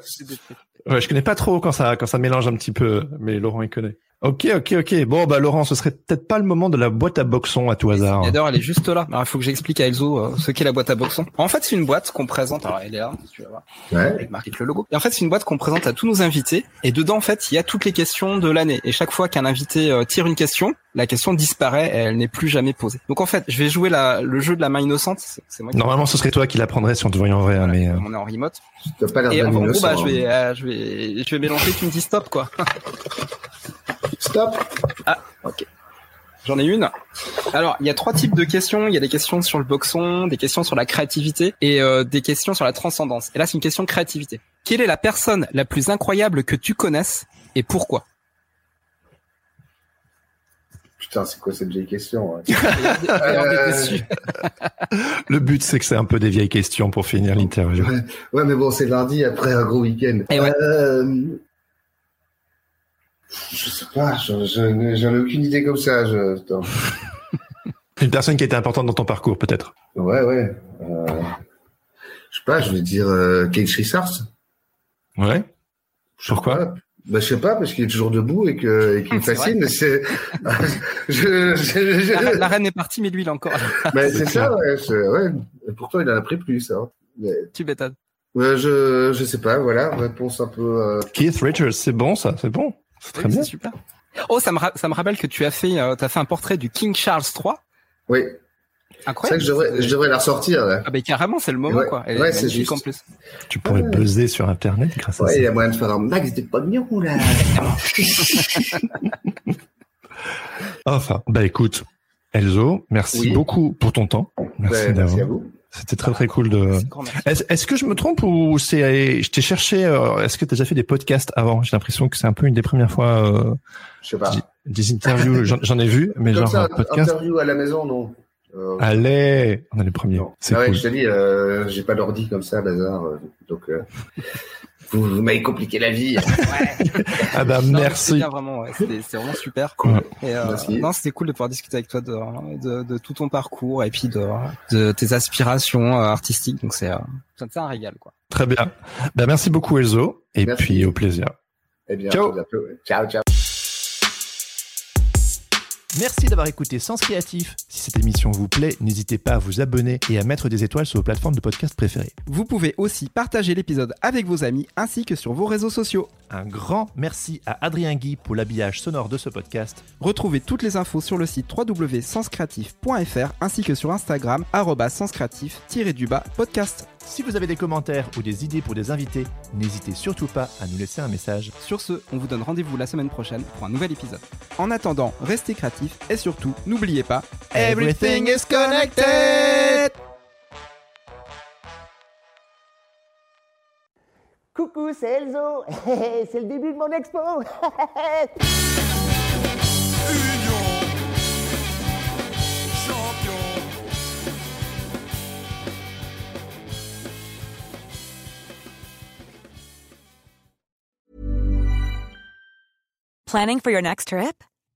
S2: Ouais, je connais pas trop quand ça quand ça mélange un petit peu, mais Laurent il connaît. Ok, ok, ok. Bon, bah Laurent, ce serait peut-être pas le moment de la boîte à boxon à tout hasard.
S3: D'ailleurs, elle est juste là. Alors, il faut que j'explique à Elzo euh, ce qu'est la boîte à boxon. En fait, c'est une boîte qu'on présente. Alors, elle est là, si tu vas voir.
S1: Ouais.
S3: Avec marqué le logo. Et en fait, c'est une boîte qu'on présente à tous nos invités. Et dedans, en fait, il y a toutes les questions de l'année. Et chaque fois qu'un invité euh, tire une question, la question disparaît et elle n'est plus jamais posée. Donc, en fait, je vais jouer la, le jeu de la main innocente. Moi
S2: Normalement, ce serait toi qui l'apprendrais si on te voyait en vrai, hein, mais euh,
S3: on est en remote.
S1: Pas
S3: Et en gros, bah, je
S1: hein.
S3: vais, euh, je vais, je vais mélanger. Tu me dis stop, quoi.
S1: Stop.
S3: J'en ai une. Alors, il y a trois types de questions. Il y a des questions sur le boxon, des questions sur la créativité et euh, des questions sur la transcendance. Et là, c'est une question de créativité. Quelle est la personne la plus incroyable que tu connaisses et pourquoi?
S1: Putain, c'est quoi cette vieille question Euh,
S2: le but c'est que c'est un peu des vieilles questions pour finir l'interview.
S1: Ouais, ouais, mais bon, c'est lundi après un gros week-end.
S3: Ouais.
S1: Euh, Je sais pas, je- je- j'en ai aucune idée comme ça. Je...
S2: Une personne qui a été importante dans ton parcours, peut-être.
S1: Ouais, ouais. Euh... Je sais pas, je vais dire euh, Kate Richards.
S2: Ouais.
S1: Je sais
S2: Pourquoi
S1: pas. Bah, je sais pas, parce qu'il est toujours debout et qu'il me
S3: C'est
S1: fascine. C'est. je, je, je-
S3: La, la reine est partie, mais lui, il est encore. là.
S1: Mais
S2: C'est
S1: ça, ouais, ouais. Et pourtant, il en a pris plus. Hein. Mais,
S3: tu m'étonnes.
S1: ouais, je, je sais pas, voilà, réponse un peu. euh,
S2: Keith Richards, c'est bon ça, c'est bon. C'est très
S3: Oui,
S2: bien.
S3: Super. Oh, ça me, ra- ça me rappelle que tu as fait, euh, t'as fait un portrait du King Charles III.
S1: Oui, c'est vrai
S3: Incroyable.
S1: que je devrais, je devrais la ressortir. Là.
S3: Ah ben carrément, c'est le moment
S1: Ouais,
S3: quoi. Elle
S1: ouais, c'est juste.
S3: en plus.
S2: Tu pourrais
S1: Ouais.
S2: buzzer sur Internet grâce à
S1: Ouais,
S2: ça.
S1: il y a moyen de faire un max de pognon là.
S2: Enfin, bah écoute, Elzo, merci
S1: Oui.
S2: beaucoup pour ton temps. Merci
S1: Ouais,
S2: d'avoir.
S1: merci à vous.
S2: C'était très très cool de. Est-ce que je me trompe ou c'est je t'ai cherché euh, Est-ce que tu as déjà fait des podcasts avant? J'ai l'impression que c'est un peu une des premières fois euh,
S1: Je sais pas.
S2: des interviews. J'en j'en ai vu, mais
S1: Comme
S2: genre
S1: ça,
S2: un podcast.
S1: interview à la maison, non. Euh,
S2: Allez, on est les premiers.
S1: non.
S2: C'est
S1: Ah ouais, je te dis, euh, j'ai pas d'ordi comme ça, bazar. euh, donc, euh, vous, vous m'avez compliqué la vie.
S2: Ah bah
S3: Non, mais c'est
S2: merci.
S3: bien, vraiment, ouais, c'était c'est vraiment super.
S2: Cool.
S3: Et, euh,
S1: Merci.
S3: non, c'était cool de pouvoir discuter avec toi de, de, de tout ton parcours et puis de, de tes aspirations euh, artistiques. Donc c'est euh, c'est un régal quoi.
S2: Très bien. Bah merci beaucoup Elzo et
S1: Merci.
S2: puis au plaisir.
S1: Eh bien,
S2: Ciao.
S1: bientôt. Ciao, ciao.
S4: Merci d'avoir écouté Sens Créatif. Si cette émission vous plaît, n'hésitez pas à vous abonner et à mettre des étoiles sur vos plateformes de podcast préférées.
S3: Vous pouvez aussi partager l'épisode avec vos amis ainsi que sur vos réseaux sociaux.
S4: Un grand merci à Adrien Guy pour l'habillage sonore de ce podcast.
S3: Retrouvez toutes les infos sur le site www.senscreatif.fr ainsi que sur Instagram senscreatif-du-bas podcast.
S4: Si vous avez des commentaires ou des idées pour des invités, n'hésitez surtout pas à nous laisser un message.
S3: Sur ce, on vous donne rendez-vous la semaine prochaine pour un nouvel épisode. En attendant, restez créatifs et surtout, n'oubliez pas,
S4: Everything is connected
S6: Coucou, c'est Elzo. c'est le début de mon expo.
S7: Planning for your next trip?